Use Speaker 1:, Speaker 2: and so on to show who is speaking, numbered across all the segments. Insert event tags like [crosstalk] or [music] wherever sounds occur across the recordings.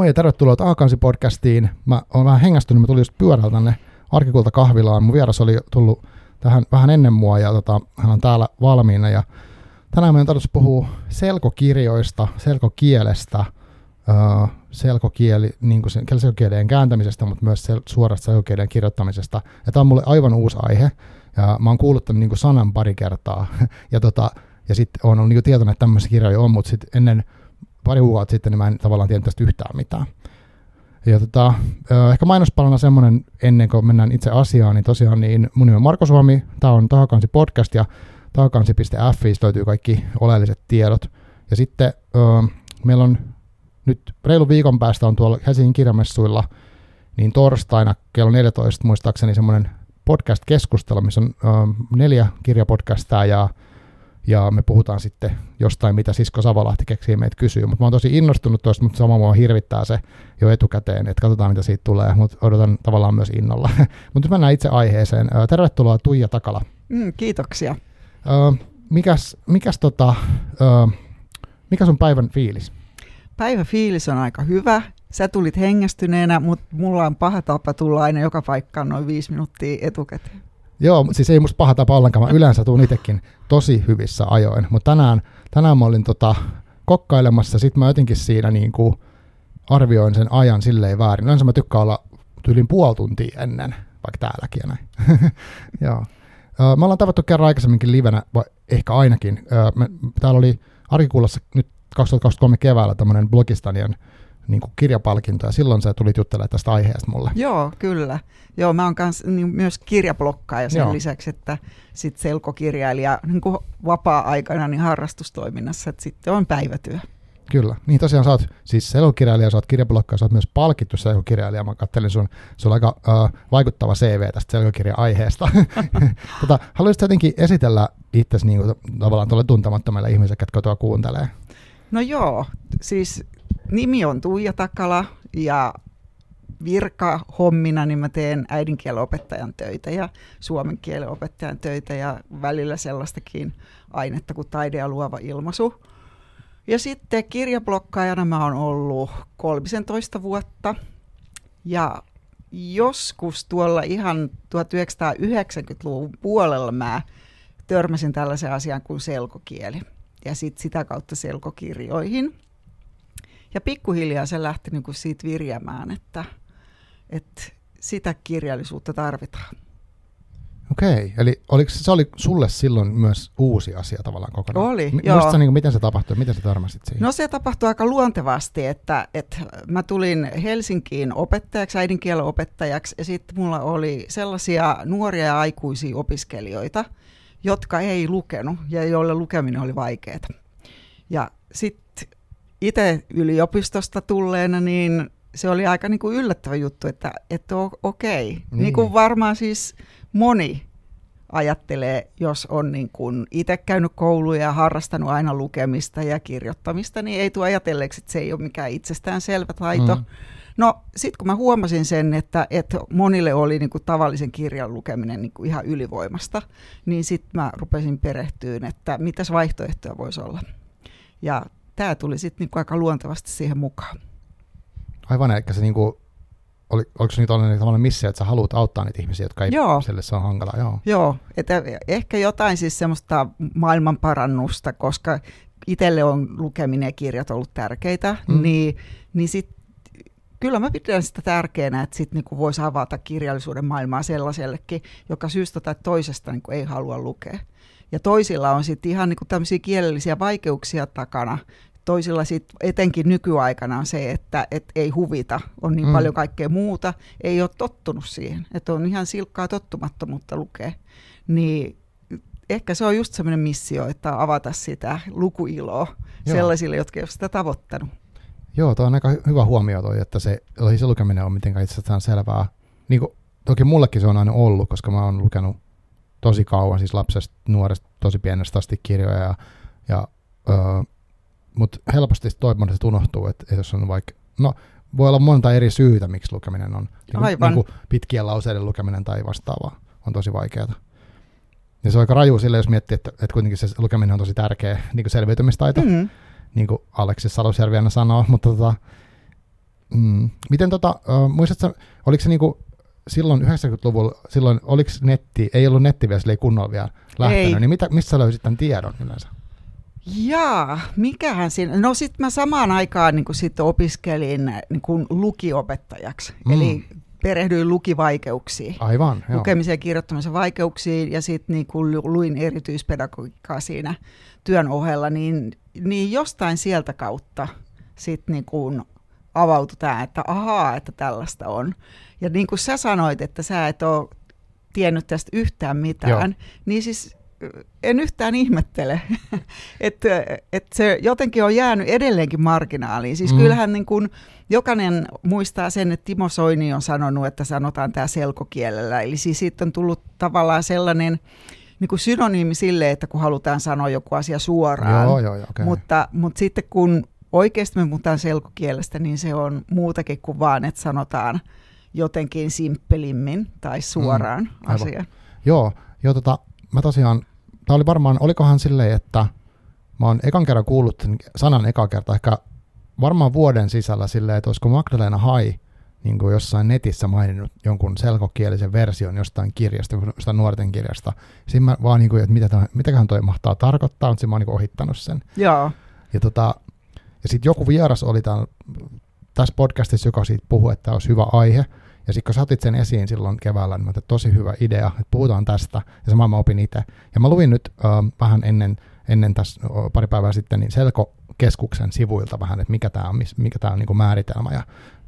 Speaker 1: Moi ja tervetuloa A-kansi-podcastiin. Mä oon vähän hengästynyt, mä tulin just pyörällä tänne Arkikulta kahvilaan. Mun vieras oli tullut tähän vähän ennen mua ja tota, hän on täällä valmiina. Ja tänään meidän tarvitsisi puhua selkokirjoista, selkokielestä, öö, selkokieli, niin kuin sen, selkokielien kääntämisestä, mutta myös sel, suorasta selkokielien kirjoittamisesta. Ja tämä on mulle aivan uusi aihe. Ja mä oon kuullut tämän niin sanan pari kertaa. [laughs] ja, tota, ja sitten on ollut niin tietoinen, että tämmöisiä kirjoja on, mutta sitten ennen pari kuukautta sitten, niin mä en tavallaan tiennyt tästä yhtään mitään. Ja tota, ehkä mainospalana semmoinen, ennen kuin mennään itse asiaan, niin tosiaan niin mun nimi on Marko Suomi, tämä on Tahakansi podcast ja tahakansi.fi löytyy kaikki oleelliset tiedot. Ja sitten meillä on nyt reilu viikon päästä on tuolla Helsingin kirjamessuilla, niin torstaina kello 14 muistaakseni semmoinen podcast-keskustelu, missä on neljä kirjapodcastaa ja ja me puhutaan sitten jostain, mitä Sisko Savolahti keksii meitä kysyä. Mutta mä oon tosi innostunut tuosta, mutta sama mua hirvittää se jo etukäteen, että katsotaan mitä siitä tulee, mutta odotan tavallaan myös innolla. [laughs] mutta nyt mennään itse aiheeseen. Tervetuloa Tuija Takala.
Speaker 2: Mm, kiitoksia.
Speaker 1: mikäs, mikäs, tota, mikä sun päivän fiilis?
Speaker 2: Päivä fiilis on aika hyvä. Sä tulit hengästyneenä, mutta mulla on paha tapa tulla aina joka paikkaan noin viisi minuuttia etukäteen.
Speaker 1: Joo, siis ei musta paha tapa ollenkaan, mä yleensä tuun itsekin tosi hyvissä ajoin, mutta tänään, tänään mä olin tota, kokkailemassa, sit mä jotenkin siinä niin kuin arvioin sen ajan silleen väärin. Yleensä mä tykkään olla tyylin puoli tuntia ennen, vaikka täälläkin ja näin. [laughs] Joo. Me ollaan tavattu kerran aikaisemminkin livenä, vai ehkä ainakin. Täällä oli Arkikuulossa nyt 2023 keväällä tämmöinen Blogistanian niin kuin kirjapalkinto, ja silloin sä tulit juttelemaan tästä aiheesta mulle.
Speaker 2: Joo, kyllä. Joo, mä oon kans, niin myös kirjablokkaaja sen Joo. lisäksi, että sit selkokirjailija niin kuin vapaa-aikana niin harrastustoiminnassa, että sitten on päivätyö.
Speaker 1: Kyllä. Niin tosiaan sä oot siis selkokirjailija, sä oot kirjablokkaaja, sä oot myös palkittu selkokirjailija. Mä kattelin sun, se on aika uh, vaikuttava CV tästä selkokirja-aiheesta. [laughs] tota, haluaisitko jotenkin esitellä itsesi niin kuin, tavallaan tuolle tuntemattomille ihmisille, jotka tuo kuuntelee?
Speaker 2: No joo, siis nimi on Tuija Takala ja virka hommina, niin mä teen äidinkielen opettajan töitä ja suomen kielen opettajan töitä ja välillä sellaistakin ainetta kuin taide ja luova ilmaisu. Ja sitten kirjablokkaajana mä oon ollut 13 vuotta ja joskus tuolla ihan 1990-luvun puolella mä törmäsin tällaisen asian kuin selkokieli ja sitten sitä kautta selkokirjoihin. Ja pikkuhiljaa se lähti niin kuin siitä virjämään, että, että sitä kirjallisuutta tarvitaan.
Speaker 1: Okei, eli oliko, se oli sulle silloin myös uusi asia tavallaan kokonaan?
Speaker 2: Oli,
Speaker 1: M- joo. niin kuin, miten se tapahtui, miten sä törmäsit siihen?
Speaker 2: No se tapahtui aika luontevasti, että, että mä tulin Helsinkiin opettajaksi, äidinkielen opettajaksi, ja sitten mulla oli sellaisia nuoria ja aikuisia opiskelijoita, jotka ei lukenut ja joille lukeminen oli vaikeaa. Ja sitten itse yliopistosta tulleena, niin se oli aika niin kuin yllättävä juttu, että, että okei. Niin. niin kuin varmaan siis moni ajattelee, jos on niin kuin itse käynyt kouluja ja harrastanut aina lukemista ja kirjoittamista, niin ei tule ajatelleeksi, että se ei ole mikään itsestäänselvä taito. Mm. No sitten kun mä huomasin sen, että, että monille oli niin kuin tavallisen kirjan lukeminen niin kuin ihan ylivoimasta, niin sitten mä rupesin perehtyyn, että mitäs vaihtoehtoja voisi olla. Ja tämä tuli sitten niin aika luontevasti siihen mukaan.
Speaker 1: Aivan, eli se niin kuin, oli, oliko se nyt tällainen missio, että sä haluat auttaa niitä ihmisiä, jotka ei Joo. sille se on hankala?
Speaker 2: Joo, Joo että ehkä jotain siis semmoista maailmanparannusta, koska itselle on lukeminen ja kirjat ollut tärkeitä, mm. niin, niin sitten kyllä mä pidän sitä tärkeänä, että sitten niinku voisi avata kirjallisuuden maailmaa sellaisellekin, joka syystä tai toisesta niinku ei halua lukea. Ja toisilla on sitten ihan niinku tämmöisiä kielellisiä vaikeuksia takana. Toisilla sitten etenkin nykyaikana on se, että et ei huvita, on niin mm. paljon kaikkea muuta, ei ole tottunut siihen, että on ihan silkkaa tottumattomuutta lukea. Niin ehkä se on just semmoinen missio, että avata sitä lukuiloa Joo. sellaisille, jotka ei ole sitä tavoittanut.
Speaker 1: Joo, tuo on aika hyvä huomio toi, että se, se lukeminen on mitenkään itsestään selvää. Niin kuin, toki mullekin se on aina ollut, koska mä oon lukenut tosi kauan, siis lapsesta, nuoresta, tosi pienestä asti kirjoja. Ja, ja, öö, Mutta helposti toivon, että unohtuu, että, jos on vaikka, no voi olla monta eri syytä, miksi lukeminen on, niin kuin, niin kuin pitkien lauseiden lukeminen tai vastaavaa on tosi vaikeaa. Ja se on aika raju sille, jos miettii, että, että kuitenkin se lukeminen on tosi tärkeä niin kuin selviytymistaito. Mm-hmm niin kuin Aleksis Salosjärvi aina sanoo, mutta tota, Mm. Miten tota, uh, muistatko, oliko se niinku silloin 90-luvulla, silloin oliko netti, ei ollut netti vielä, ei kunnolla vielä lähtenyt, ei. niin mitä, missä löysit tämän tiedon yleensä?
Speaker 2: Jaa, mikähän siinä? No sitten mä samaan aikaan niin sit opiskelin niin kuin lukiopettajaksi, mm. eli perehdyin lukivaikeuksiin.
Speaker 1: Aivan,
Speaker 2: joo. Lukemisen ja kirjoittamisen vaikeuksiin ja sitten niin luin erityispedagogiikkaa siinä työn ohella, niin, niin jostain sieltä kautta sitten niin avautui tämä, että ahaa, että tällaista on. Ja niin kuin sä sanoit, että sä et ole tiennyt tästä yhtään mitään, Joo. niin siis en yhtään ihmettele, [laughs] että, että se jotenkin on jäänyt edelleenkin marginaaliin. Siis mm. kyllähän niin kuin jokainen muistaa sen, että Timo Soini on sanonut, että sanotaan tämä selkokielellä. Eli siis siitä on tullut tavallaan sellainen niin kuin synonyymi sille, että kun halutaan sanoa joku asia suoraan.
Speaker 1: Joo, joo, okay.
Speaker 2: mutta, mutta sitten kun oikeasti me puhutaan selkokielestä, niin se on muutakin kuin vaan, että sanotaan jotenkin simppelimmin tai suoraan mm, asia.
Speaker 1: Joo, joo tota, mä tosiaan, tämä oli varmaan, olikohan silleen, että mä oon ekan kerran kuullut sen sanan eka kerta, ehkä varmaan vuoden sisällä silleen, että olisiko Magdalena Hai niin kuin jossain netissä maininnut jonkun selkokielisen version jostain kirjasta, jostain nuorten kirjasta. Siinä mä vaan, niin kuin, että mitä tämä, mitäköhän toi mahtaa tarkoittaa, mutta mä oon niin ohittanut sen.
Speaker 2: Joo.
Speaker 1: Ja, tota, ja sitten joku vieras oli tämän, tässä podcastissa, joka siitä puhui, että tämä olisi hyvä aihe. Ja sitten kun sä otit sen esiin silloin keväällä, niin mä että tosi hyvä idea, että puhutaan tästä. Ja sama mä opin itse. Ja mä luin nyt äh, vähän ennen, ennen tässä pari päivää sitten niin Selko-keskuksen sivuilta vähän, että mikä tämä on, mikä tää on niin määritelmä. Ja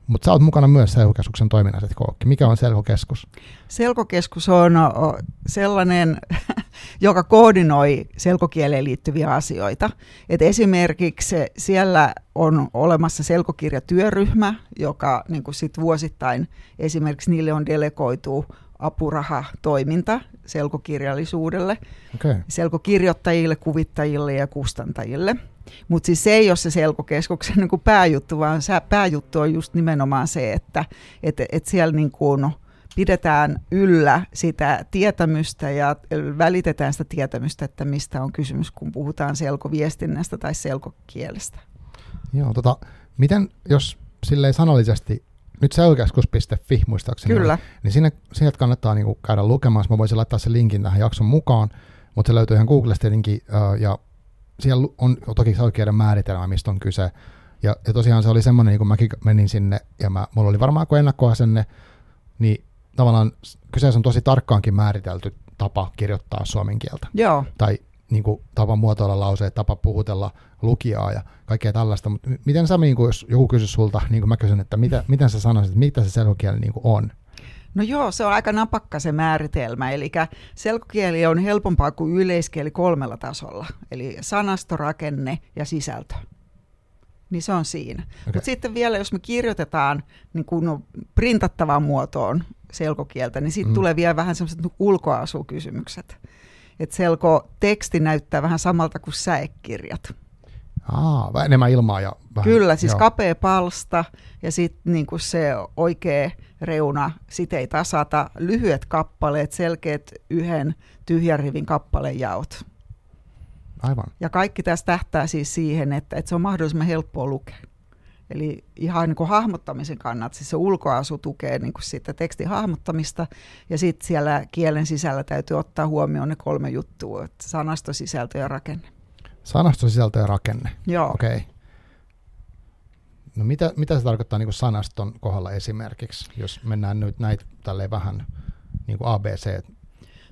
Speaker 1: mutta sä oot mukana myös Selkokeskuksen toiminnassa, Kookki. Mikä on Selkokeskus?
Speaker 2: Selkokeskus on sellainen, [laughs] joka koordinoi selkokieleen liittyviä asioita. Et esimerkiksi siellä on olemassa selkokirjatyöryhmä, joka niin sit vuosittain esimerkiksi niille on delegoitu apurahatoiminta selkokirjallisuudelle, okay. selkokirjoittajille, kuvittajille ja kustantajille – mutta siis se ei ole se selkokeskuksen niin kuin pääjuttu, vaan se pääjuttu on just nimenomaan se, että et, et siellä niin kuin pidetään yllä sitä tietämystä ja välitetään sitä tietämystä, että mistä on kysymys, kun puhutaan selkoviestinnästä tai selkokielestä.
Speaker 1: Joo, tota, miten jos silleen sanallisesti nyt selkokeskus.fi muistaakseni,
Speaker 2: Kyllä.
Speaker 1: niin sinne, sinne kannattaa niin käydä lukemaan. Mä voisin laittaa sen linkin tähän jakson mukaan, mutta se löytyy ihan Googlesta tietenkin, ja siellä on toki oikeuden määritelmä, mistä on kyse. Ja, ja tosiaan se oli semmoinen, niin kun mäkin menin sinne, ja mä, mulla oli varmaan kuin ennakkoasenne, niin tavallaan kyseessä on tosi tarkkaankin määritelty tapa kirjoittaa suomen kieltä.
Speaker 2: Joo.
Speaker 1: Tai niin kuin, tapa muotoilla lauseet, tapa puhutella lukijaa ja kaikkea tällaista. Mutta miten sä, niin kuin, jos joku kysyisi sulta, niin kuin mä kysyn, että mitä, miten sä sanoisit, mitä se selkokieli niin kuin on?
Speaker 2: No joo, se on aika napakka se määritelmä. Eli selkokieli on helpompaa kuin yleiskieli kolmella tasolla. Eli sanasto, rakenne ja sisältö. Niin se on siinä. Okay. Mutta sitten vielä, jos me kirjoitetaan niin kun printattavaan muotoon selkokieltä, niin sitten mm. tulee vielä vähän semmoiset ulkoasukysymykset. Että selko-teksti näyttää vähän samalta kuin säekirjat.
Speaker 1: Aa, enemmän ilmaa ja vähän.
Speaker 2: Kyllä, siis joo. kapea palsta ja sitten niinku se oikea reuna, sit ei tasata, lyhyet kappaleet, selkeät yhden tyhjän rivin kappalejaot.
Speaker 1: Aivan.
Speaker 2: Ja kaikki tässä tähtää siis siihen, että, että se on mahdollisimman helppoa lukea. Eli ihan niin kuin hahmottamisen kannalta, siis se ulkoasu tukee niin kuin sitä tekstin hahmottamista, ja sitten siellä kielen sisällä täytyy ottaa huomioon ne kolme juttua, että sanasto, sisältö ja rakenne.
Speaker 1: Sanasto, sisältö ja rakenne.
Speaker 2: Joo.
Speaker 1: Okei. Okay. No mitä, mitä se tarkoittaa niin kuin sanaston kohdalla esimerkiksi, jos mennään nyt näitä tälleen vähän niin kuin ABC?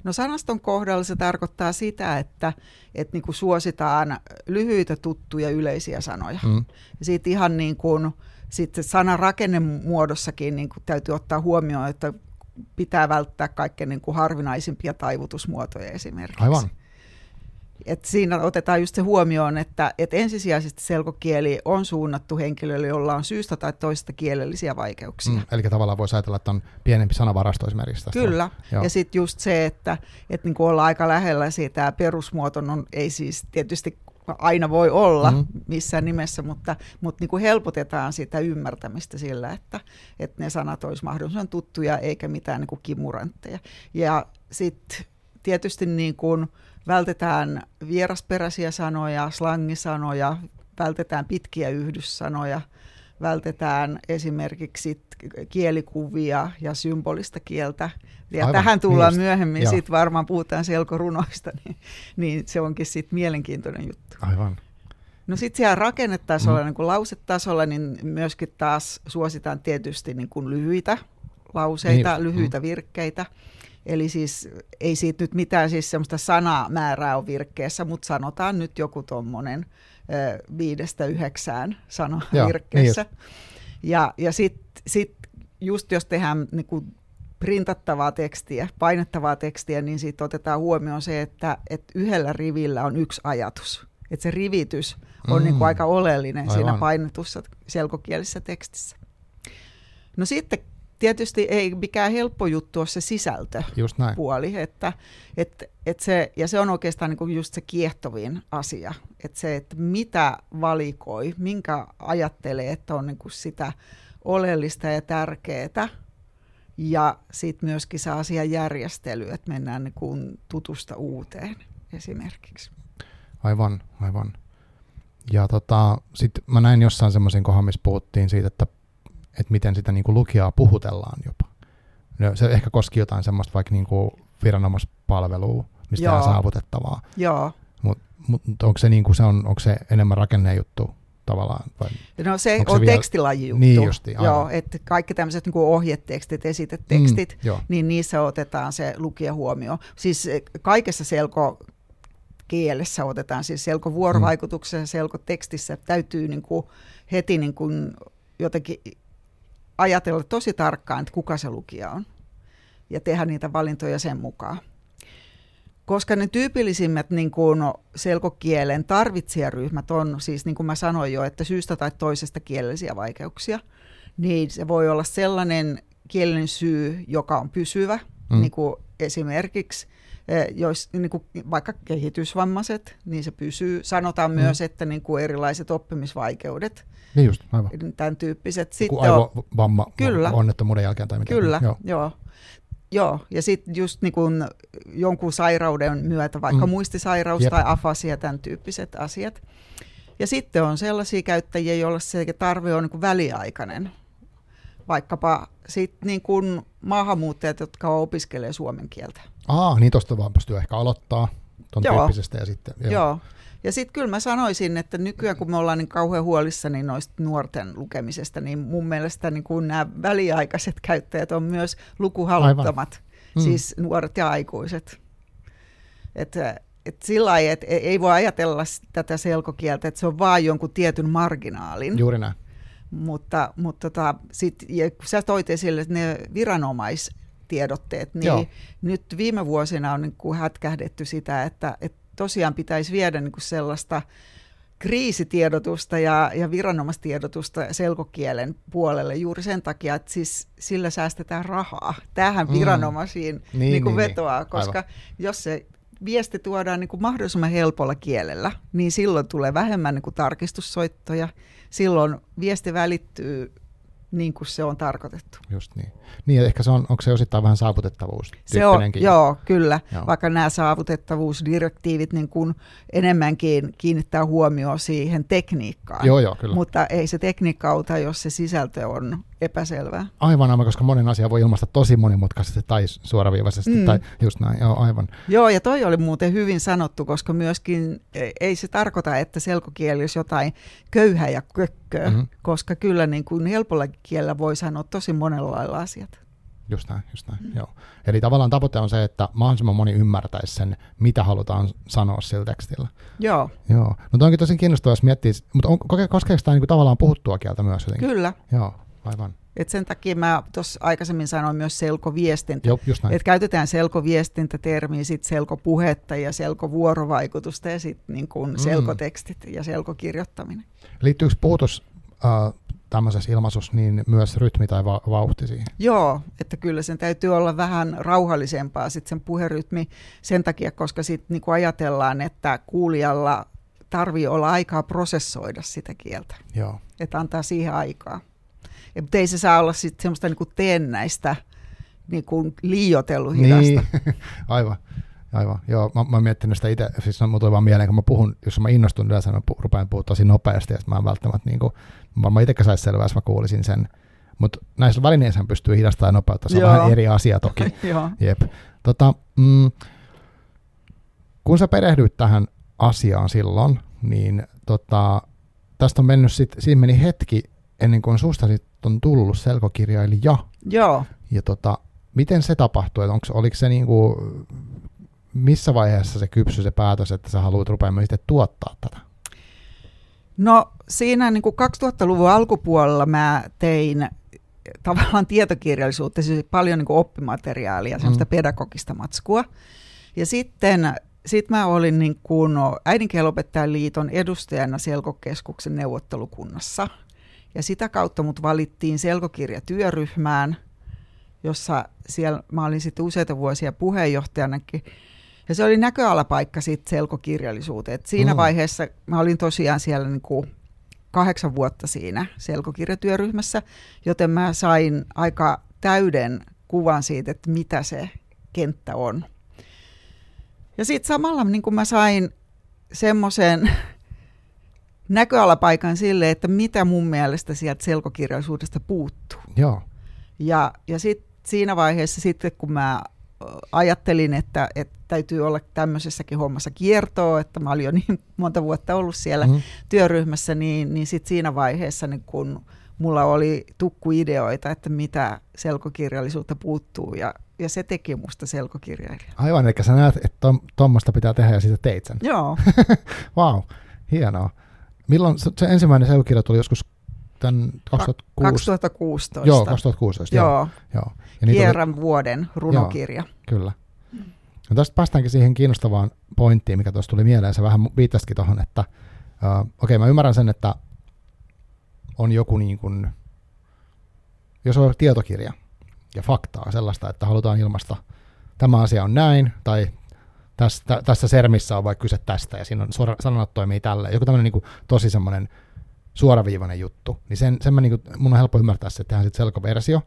Speaker 2: No sanaston kohdalla se tarkoittaa sitä, että, että niin kuin suositaan lyhyitä, tuttuja, yleisiä sanoja. Mm. Ja siitä ihan niin kuin, sitten sanan rakennemuodossakin niin kuin täytyy ottaa huomioon, että pitää välttää kaikkein niin kuin harvinaisimpia taivutusmuotoja esimerkiksi.
Speaker 1: Aivan.
Speaker 2: Et siinä otetaan just se huomioon, että et ensisijaisesti selkokieli on suunnattu henkilöille, jolla on syystä tai toista kielellisiä vaikeuksia. Mm,
Speaker 1: eli tavallaan voisi ajatella, että on pienempi sanavarasto esimerkiksi.
Speaker 2: Tästä. Kyllä, Joo. ja sitten just se, että et niinku ollaan aika lähellä siitä perusmuoto, on, ei siis tietysti aina voi olla mm. missään nimessä, mutta, mutta niin kuin helpotetaan sitä ymmärtämistä sillä, että, että ne sanat olisi mahdollisimman tuttuja eikä mitään niin kuin kimurantteja. Ja sitten tietysti niin kuin, vältetään vierasperäisiä sanoja, slangisanoja, vältetään pitkiä yhdyssanoja, vältetään esimerkiksi kielikuvia ja symbolista kieltä. Ja
Speaker 1: Aivan,
Speaker 2: tähän tullaan
Speaker 1: niin
Speaker 2: myöhemmin,
Speaker 1: Joo.
Speaker 2: sitten varmaan puhutaan selkorunoista, [laughs] niin, niin se onkin sitten mielenkiintoinen juttu.
Speaker 1: Aivan.
Speaker 2: No sitten siellä rakennetasolla, mm. niin kuin lausetasolla, niin myöskin taas suositaan tietysti niin kuin lyhyitä lauseita,
Speaker 1: Niin,
Speaker 2: lyhyitä
Speaker 1: mm.
Speaker 2: virkkeitä. Eli siis ei siitä nyt mitään siis semmoista sanamäärää on virkkeessä, mutta sanotaan nyt joku tuommoinen viidestä yhdeksään sana
Speaker 1: Joo,
Speaker 2: virkkeessä. ja ja sitten sit just jos tehdään niin kuin printattavaa tekstiä, painettavaa tekstiä, niin sitten otetaan huomioon se, että, että yhdellä rivillä on yksi ajatus. Että se rivitys on
Speaker 1: Mm.
Speaker 2: niin kuin aika oleellinen Aivan. siinä painetussa selkokielisessä tekstissä. No sitten tietysti ei mikään helppo juttu ole se sisältö
Speaker 1: Just näin.
Speaker 2: puoli, että, että, että se, ja se on oikeastaan niin just se kiehtovin asia, että se, että mitä valikoi, minkä ajattelee, että on niin sitä oleellista ja tärkeää, ja sitten myöskin se asian järjestely, että mennään niin kuin tutusta uuteen esimerkiksi.
Speaker 1: Aivan, aivan. Ja tota, sitten mä näin jossain semmoisen kohan, missä puhuttiin siitä, että, että miten sitä niin kuin lukijaa puhutellaan jopa. No, se ehkä koski jotain semmoista vaikka niin kuin viranomaispalvelua, mistä
Speaker 2: Joo.
Speaker 1: on saavutettavaa.
Speaker 2: Joo,
Speaker 1: Mutta mut, onko, se niin kuin se on, onko se enemmän rakennejuttu tavallaan? Vai?
Speaker 2: No se
Speaker 1: Onko se
Speaker 2: on
Speaker 1: vielä-
Speaker 2: tekstilaji juttu.
Speaker 1: Niin aivan.
Speaker 2: Joo, että kaikki tämmöiset niin ohjetekstit, esitetekstit,
Speaker 1: Mm,
Speaker 2: niin niissä otetaan se lukija huomioon. Siis eh, kaikessa selko kielessä otetaan, siis selkovuorovaikutuksessa, selkotekstissä täytyy niin kuin heti niin kuin jotenkin ajatella tosi tarkkaan, että kuka se lukija on ja tehdä niitä valintoja sen mukaan. Koska ne tyypillisimmät niin kuin selkokielen tarvitsijaryhmät on, siis niin kuin mä sanoin jo, että syystä tai toisesta kielellisiä vaikeuksia, niin se voi olla sellainen kielellinen syy, joka on pysyvä,
Speaker 1: Mm.
Speaker 2: niin kuin esimerkiksi eh, jos, niin kuin vaikka kehitysvammaiset, niin se pysyy. Sanotaan
Speaker 1: mm.
Speaker 2: myös, että niin kuin erilaiset oppimisvaikeudet,
Speaker 1: Niin just, aivan.
Speaker 2: tämän tyyppiset.
Speaker 1: Joku
Speaker 2: Sitten on-
Speaker 1: aivovamma
Speaker 2: Kyllä.
Speaker 1: onnettomuuden jälkeen tai mitä.
Speaker 2: Kyllä,
Speaker 1: Joo.
Speaker 2: joo. joo. Ja sitten just niin kun jonkun sairauden myötä, vaikka
Speaker 1: Mm.
Speaker 2: muistisairaus
Speaker 1: Jep.
Speaker 2: tai afasia, tämän tyyppiset asiat. Ja sitten on sellaisia käyttäjiä, joilla se tarve on niin väliaikainen. Vaikkapa sit niin kuin maahanmuuttajat, jotka opiskelee suomen kieltä.
Speaker 1: Aa, niin tosta vaan pystyy ehkä aloittaa
Speaker 2: Joo.
Speaker 1: tyyppisestä ja sitten.
Speaker 2: Joo. Joo. Ja sitten kyllä mä sanoisin, että nykyään kun me ollaan niin kauhean huolissani noista nuorten lukemisesta, niin mun mielestä niin kuin nämä väliaikaiset käyttäjät on myös lukuhaluttomat,
Speaker 1: Mm.
Speaker 2: siis nuoret ja aikuiset. Että et sillä lailla, että ei voi ajatella tätä selkokieltä, että se on vain jonkun tietyn marginaalin.
Speaker 1: Juuri näin.
Speaker 2: Mutta, mutta tota, sit, ja kun sä toit esille ne viranomaistiedotteet, niin
Speaker 1: Joo.
Speaker 2: Joo. nyt viime vuosina on niin kuin hätkähdetty sitä, että, että tosiaan pitäisi viedä niin kuin sellaista kriisitiedotusta ja, ja viranomaistiedotusta selkokielen puolelle juuri sen takia, että siis sillä säästetään rahaa tähän
Speaker 1: Mm.
Speaker 2: viranomaisiin
Speaker 1: Niin,
Speaker 2: niin, niin kuin
Speaker 1: niin,
Speaker 2: vetoaa,
Speaker 1: niin.
Speaker 2: koska
Speaker 1: Aivan.
Speaker 2: jos se viesti tuodaan niin kuin mahdollisimman helpolla kielellä, niin silloin tulee vähemmän niin kuin tarkistussoittoja, silloin viesti välittyy niin kuin se on tarkoitettu.
Speaker 1: Just niin. Niin, ehkä se on, onko se osittain vähän saavutettavuus
Speaker 2: Se on, joo, kyllä.
Speaker 1: Joo.
Speaker 2: Vaikka nämä saavutettavuusdirektiivit niin kuin enemmänkin kiinnittää huomioon siihen tekniikkaan.
Speaker 1: Joo, joo, kyllä.
Speaker 2: Mutta ei se tekniikka auta, jos se sisältö on epäselvää.
Speaker 1: Aivan, aivan, koska monen asia voi ilmaista tosi monimutkaisesti tai suoraviivaisesti, mm. Tai just näin, joo, aivan.
Speaker 2: Joo, ja toi oli muuten hyvin sanottu, koska myöskin e- ei se tarkoita, että selkokieli olisi jotain köyhää ja kökköä,
Speaker 1: Mhm.
Speaker 2: mm-hmm. koska kyllä niin kuin helpolla kielellä voi sanoa tosi monella lailla asiat.
Speaker 1: Just näin, just näin, mm. joo. Eli tavallaan tavoite on se, että mahdollisimman moni ymmärtäisi sen, mitä halutaan sanoa sillä tekstillä.
Speaker 2: Joo,
Speaker 1: Joo. No toi onkin tosi kiinnostavaa, jos miettii, mutta on, koskeeko tämä niinku tavallaan puhuttua kieltä myös jotenkin?
Speaker 2: kyllä.
Speaker 1: Joo, aivan.
Speaker 2: Et sen takia mä tuossa aikaisemmin sanoin myös selkoviestintä.
Speaker 1: Joo, just näin.
Speaker 2: Et käytetään selkoviestintätermiä, sitten selkopuhetta ja selkovuorovaikutusta ja sitten niin kuin
Speaker 1: Mm.
Speaker 2: selkotekstit ja selkokirjoittaminen.
Speaker 1: Liittyykö puhutus äh, tämmöisessä ilmaisussa niin myös rytmi tai va- vauhti siihen?
Speaker 2: Joo, että kyllä sen täytyy olla vähän rauhallisempaa sitten sen puherytmi sen takia, koska sitten niin ajatellaan, että kuulijalla tarvii olla aikaa prosessoida sitä kieltä,
Speaker 1: Joo.
Speaker 2: että antaa siihen aikaa. Ja, mutta ei se saa olla sitten semmoista niin kuin teennäistä, niin kuin liioitellut hidasta.
Speaker 1: Niin, aivan. Aivan, joo. Mä, mä oon miettinyt sitä itse, siis mä tuli vaan mieleen, kun mä puhun, jos mä innostun yleensä, mä pu, rupean puhua tosi nopeasti, ja mä en välttämättä, niin kuin, mä varmaan itsekään saisi selvää, jos mä kuulisin sen. Mutta näissä välineissa pystyy hidastamaan ja nopeuttaa, se on
Speaker 2: Joo.
Speaker 1: vähän eri asia toki. [laughs]
Speaker 2: Joo.
Speaker 1: Jep. Tota, mm, kun sä perehdyit tähän asiaan silloin, niin tota, tästä on mennyt sit, siinä meni hetki ennen kuin susta sit on tullut selkokirjailija.
Speaker 2: Joo.
Speaker 1: Ja tota, miten se tapahtui? Et Onks, oliko se niinku, missä vaiheessa se kypsy se päätös, että sä haluat rupeamaan sitten tuottaa tätä?
Speaker 2: No siinä niin kuin 2000-luvun alkupuolella mä tein tavallaan tietokirjallisuutta, siis paljon niin kuin oppimateriaalia, semmoista
Speaker 1: Mm.
Speaker 2: pedagogista matskua. Ja sitten sit mä olin niin kuin äidinkielenopettajan liiton edustajana Selkokeskuksen neuvottelukunnassa. Ja sitä kautta mut valittiin selkokirjatyöryhmään, jossa siellä mä olin sitten useita vuosia puheenjohtajanakin. Ja se oli näköalapaikka sitten selkokirjallisuuteen. Et siinä
Speaker 1: Mm.
Speaker 2: vaiheessa mä olin tosiaan siellä niin kuin kahdeksan vuotta siinä selkokirjatyöryhmässä, joten mä sain aika täyden kuvan siitä, että mitä se kenttä on. Ja sitten samalla niin kuin mä sain semmoisen näköalapaikan sille, että mitä mun mielestä sieltä selkokirjallisuudesta puuttuu.
Speaker 1: Joo,
Speaker 2: Ja, ja sitten siinä vaiheessa sitten, kun mä ajattelin, että, että täytyy olla tämmöisessäkin hommassa kiertoa, että mä olin jo niin monta vuotta ollut siellä
Speaker 1: mm.
Speaker 2: työryhmässä, niin, niin sitten siinä vaiheessa, niin kun mulla oli tukkuideoita, että mitä selkokirjallisuutta puuttuu, ja, ja se teki musta selkokirjailija.
Speaker 1: aivan, eli sä näet, että tom, tuommoista pitää tehdä ja sitten teit sen.
Speaker 2: Joo, [laughs]
Speaker 1: Vau, wow, hienoa. Milloin se, se ensimmäinen selkokirja tuli joskus tämän 2006?
Speaker 2: 2016.
Speaker 1: Joo, 2016. Joo,
Speaker 2: Joo,
Speaker 1: joo. Ja oli,
Speaker 2: Kierran vuoden runokirja.
Speaker 1: kyllä. No tästä päästäänkin siihen kiinnostavaan pointtiin, mikä tuossa tuli mieleen. Se vähän viittasikin tuohon, että uh, okei, okay, mä ymmärrän sen, että on joku niin kuin, jos on tietokirja ja faktaa sellaista, että halutaan ilmaista, tämä asia on näin, tai tästä, tässä sermissä on vaikka kyse tästä, ja siinä on suora, sanat toimii tällä. Joku tämmöinen niin tosi semmoinen suoraviivainen juttu, niin sen, sen mä, niin kuin, mun on helppo ymmärtää se, että tehdään sitten selkoversio.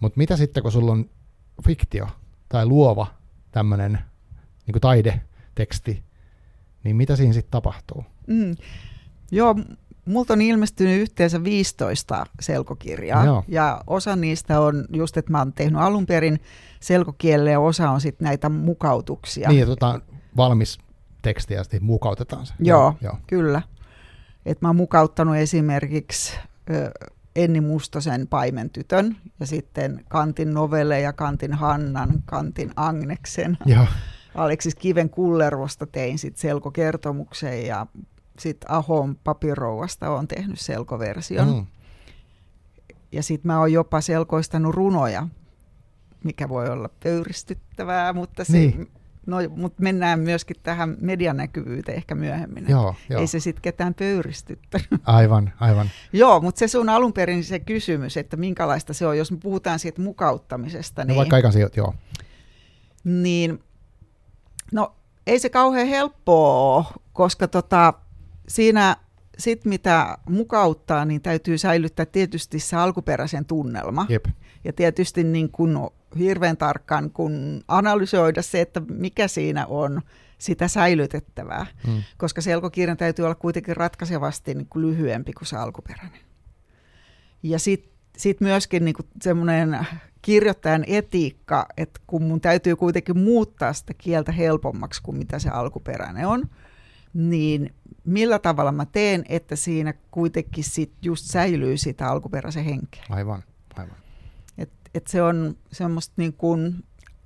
Speaker 1: Mutta mitä sitten, kun sulla on fiktio tai luova tämmöinen niin taideteksti, niin mitä siinä sitten tapahtuu?
Speaker 2: Mm. Joo, multa on ilmestynyt yhteensä 15 selkokirjaa,
Speaker 1: Joo.
Speaker 2: ja osa niistä on just, että mä oon tehnyt alun perin selkokielelle, ja osa on sitten näitä mukautuksia.
Speaker 1: Niin, otetaan valmis teksti ja sitten mukautetaan se.
Speaker 2: Joo.
Speaker 1: Joo.
Speaker 2: Kyllä. Et mä oon mukauttanut esimerkiksi ö, Enni Mustosen Paimentytön, ja sitten Kantin Novelle ja Kantin Hannan, Kantin Agneksen.
Speaker 1: Joo.
Speaker 2: Aleksis Kiven Kullervosta tein sitten selkokertomuksen, ja sitten Ahon papirouvasta on tehnyt selkoversion. Mm. Ja sitten mä oon jopa selkoistanut runoja, mikä voi olla pöyristyttävää, mutta, se,
Speaker 1: Niin.
Speaker 2: no, mutta mennään myöskin tähän medianäkyvyyteen ehkä myöhemmin.
Speaker 1: Joo, joo.
Speaker 2: Ei se sitten ketään pöyristyttänyt. [laughs]
Speaker 1: Aivan, aivan.
Speaker 2: Joo, mutta se sun alun perin se kysymys, että minkälaista se on, jos me puhutaan siitä mukauttamisesta,
Speaker 1: No
Speaker 2: niin,
Speaker 1: vaikka aikansa, joo.
Speaker 2: niin no ei se kauhean helppoa koska tota, siinä sit mitä mukauttaa, niin täytyy säilyttää tietysti se alkuperäisen tunnelma.
Speaker 1: Jep.
Speaker 2: Ja tietysti niin kun hirveän tarkkaan kun analysoida se, että mikä siinä on sitä säilytettävää.
Speaker 1: Mm.
Speaker 2: Koska selkokirjan täytyy olla kuitenkin ratkaisevasti niin kuin lyhyempi kuin se alkuperäinen. Ja sitten sit myöskin niin semmoinen kirjoittajan etiikka, että kun mun täytyy kuitenkin muuttaa sitä kieltä helpommaksi kuin mitä se alkuperäinen on, niin millä tavalla mä teen, että siinä kuitenkin sit just säilyy sitä alkuperäisen henkeä.
Speaker 1: Aivan, aivan.
Speaker 2: Et, et se on semmoista niin kuin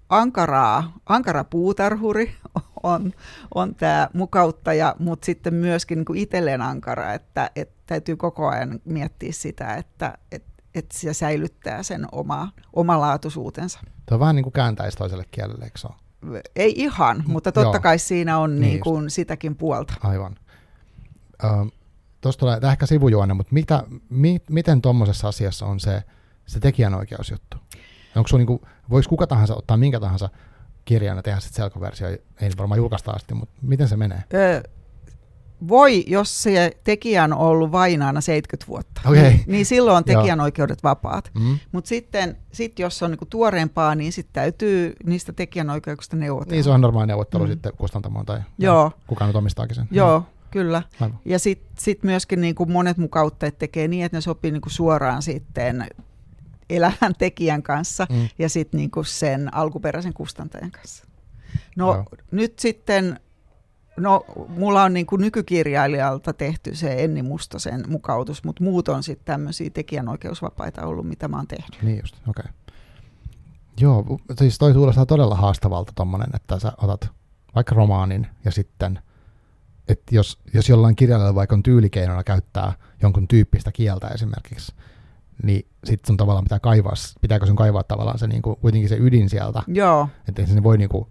Speaker 2: ankaraa, ankara puutarhuri [laughs] on, on tämä mukauttaja, mutta sitten myöskin niin itselleen ankara, että et täytyy koko ajan miettiä sitä, että et, et se säilyttää sen oma, omalaatuisuutensa.
Speaker 1: Tuo on vähän niin kuin kääntäisi toiselle kielelle, eikö se ole?
Speaker 2: Ei ihan, mutta totta
Speaker 1: Joo.
Speaker 2: kai siinä on
Speaker 1: Niin
Speaker 2: niin kuin sitäkin puolta.
Speaker 1: Aivan. Tuosta tulee tämä ehkä sivujuonne, mutta mitä, mi, miten tuommoisessa asiassa on se, se tekijänoikeusjuttu? Onko sun niinku, voiko kuka tahansa ottaa minkä tahansa kirjan ja tehdä sitten selkoversio? Ei varmaan julkaista asti, mutta miten se menee?
Speaker 2: Ö, voi, jos se tekijä on ollut vainaana 70 vuotta,
Speaker 1: Okei.
Speaker 2: niin, niin silloin on tekijänoikeudet vapaat.
Speaker 1: Mm.
Speaker 2: Mutta sitten sit jos on niinku tuoreempaa, niin sitten täytyy niistä tekijänoikeuksista neuvotella.
Speaker 1: Niin se on normaali neuvottelu
Speaker 2: Mm.
Speaker 1: sitten kustantamoon tai
Speaker 2: Joo,
Speaker 1: kuka nyt omistaakin sen.
Speaker 2: joo, kyllä.
Speaker 1: Aivan.
Speaker 2: Ja sitten sit myöskin niinku monet mukauttajat tekee niin, että ne sopii niinku suoraan sitten elävän tekijän kanssa
Speaker 1: Mm.
Speaker 2: ja sitten niinku sen alkuperäisen kustantajan kanssa. No
Speaker 1: Joo.
Speaker 2: nyt sitten, no mulla on niinku nykykirjailijalta tehty se Enni Mustosen mukautus, mutta muut on sitten tämmöisiä tekijänoikeusvapaita ollut, mitä mä oon tehnyt.
Speaker 1: Niin just, okei. Okay. Joo, siis toi kuulostaa todella haastavalta tommonen, että sä otat vaikka romaanin ja sitten, että jos, jos jollain kirjailijalla vaikka on tyylikeinona käyttää jonkun tyyppistä kieltä esimerkiksi, niin sitten sun tavallaan pitää kaivaa, pitääkö sun kaivaa tavallaan se niinku, kuitenkin se ydin sieltä,
Speaker 2: Joo,
Speaker 1: että se voi niinku,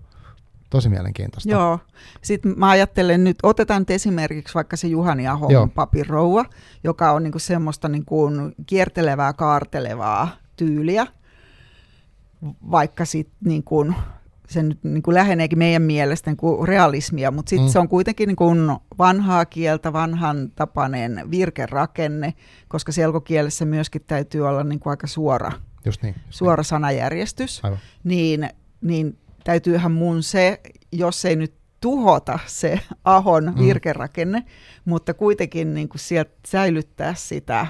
Speaker 1: tosi mielenkiintoista.
Speaker 2: Joo. Sitten mä ajattelen nyt, otetaan nyt esimerkiksi vaikka se Juhani Ahon papirouva, joka on niinku semmoista niinku kiertelevää, kaartelevaa tyyliä, vaikka sitten niinku, se nyt niinku läheneekin meidän mielestä niinku realismia, mutta sitten
Speaker 1: Mm.
Speaker 2: se on kuitenkin niinku vanhaa kieltä, vanhan tapainen virkerakenne, koska selkokielessä myöskin täytyy olla niinku aika suora,
Speaker 1: Just niin. just
Speaker 2: suora sanajärjestys
Speaker 1: Aivan.
Speaker 2: niin, niin täytyyhän mun se, jos ei nyt tuhota se ahon
Speaker 1: Mm.
Speaker 2: virkerakenne, mutta kuitenkin niin kuin sieltä säilyttää sitä,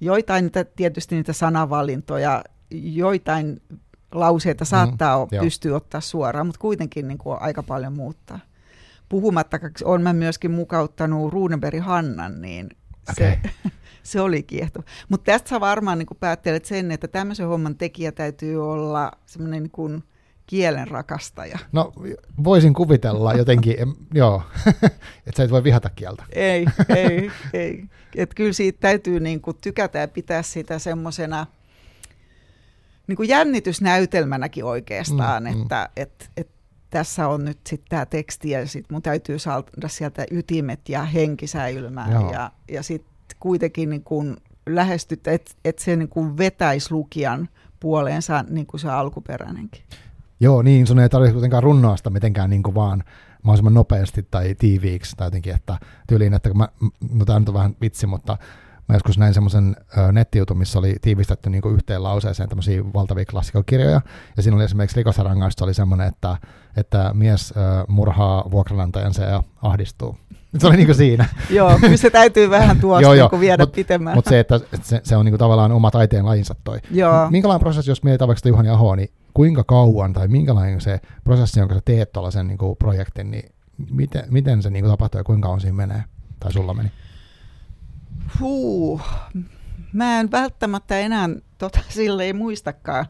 Speaker 2: joitain niitä, tietysti niitä sanavalintoja, joitain lauseita saattaa mm, pystyä ottaa suoraan, mutta kuitenkin niin kuin aika paljon muuttaa. Puhumattakaan, on mä myöskin mukauttanut Runeberg Hannan, niin se, [laughs] se oli kiehtova. Mutta tästä sä varmaan niin päättelet sen, että tämmöisen homman tekijä täytyy olla semmoinen niin kuin kielen rakastaja.
Speaker 1: No voisin kuvitella jotenkin, joo, [laughs] että sä et voi vihata kieltä.
Speaker 2: Ei, [laughs] ei, ei. Et kyllä siitä täytyy niin kuin tykätä ja pitää sitä semmoisena niin kuin jännitysnäytelmänäkin oikeastaan,
Speaker 1: Mm,
Speaker 2: mm,
Speaker 1: mm.
Speaker 2: että et, et tässä on nyt sitten tämä teksti ja sitten mun täytyy saada sieltä ytimet ja henki säilymään
Speaker 1: Joo.
Speaker 2: ja, ja sitten kuitenkin niin kuin lähestyt, että et se niin kuin vetäisi lukijan puoleensa niin kuin se alkuperäinenkin.
Speaker 1: Joo, niin sun ei tarvitse kuitenkaan runnoa sitä mitenkään niin kuin vaan mahdollisimman nopeasti tai tiiviiksi tai jotenkin, että tyyliin, että kun mä, no tämä nyt on vähän vitsi, mutta mä joskus näin semmoisen nettijutun, missä oli tiivistetty niin kuin yhteen lauseeseen tämmöisiä valtavia klassikokirjoja, ja siinä oli esimerkiksi rikosrangaistus oli semmoinen, että, että mies murhaa vuokranantajansa ja ahdistuu. Se oli niin kuin siinä.
Speaker 2: Joo, kyllä se täytyy vähän tuosta
Speaker 1: Joo, joo,
Speaker 2: kuin viedä
Speaker 1: mut-
Speaker 2: pitemmään.
Speaker 1: Mutta se, että, se, se on niin kuin tavallaan oma taiteen lajinsa toi.
Speaker 2: Joo.
Speaker 1: Minkälainen prosessi, jos mietitään vaikka Juhani Ahoa, niin kuinka kauan tai minkälainen se prosessi, jonka sä teet tuollaisen niin kuin projektin, niin miten, miten se niin kuin tapahtuu ja kuinka kauan siinä menee? Tai sulla meni?
Speaker 2: Huu, mä en välttämättä enää tota, [laughs] silleen muistakaan,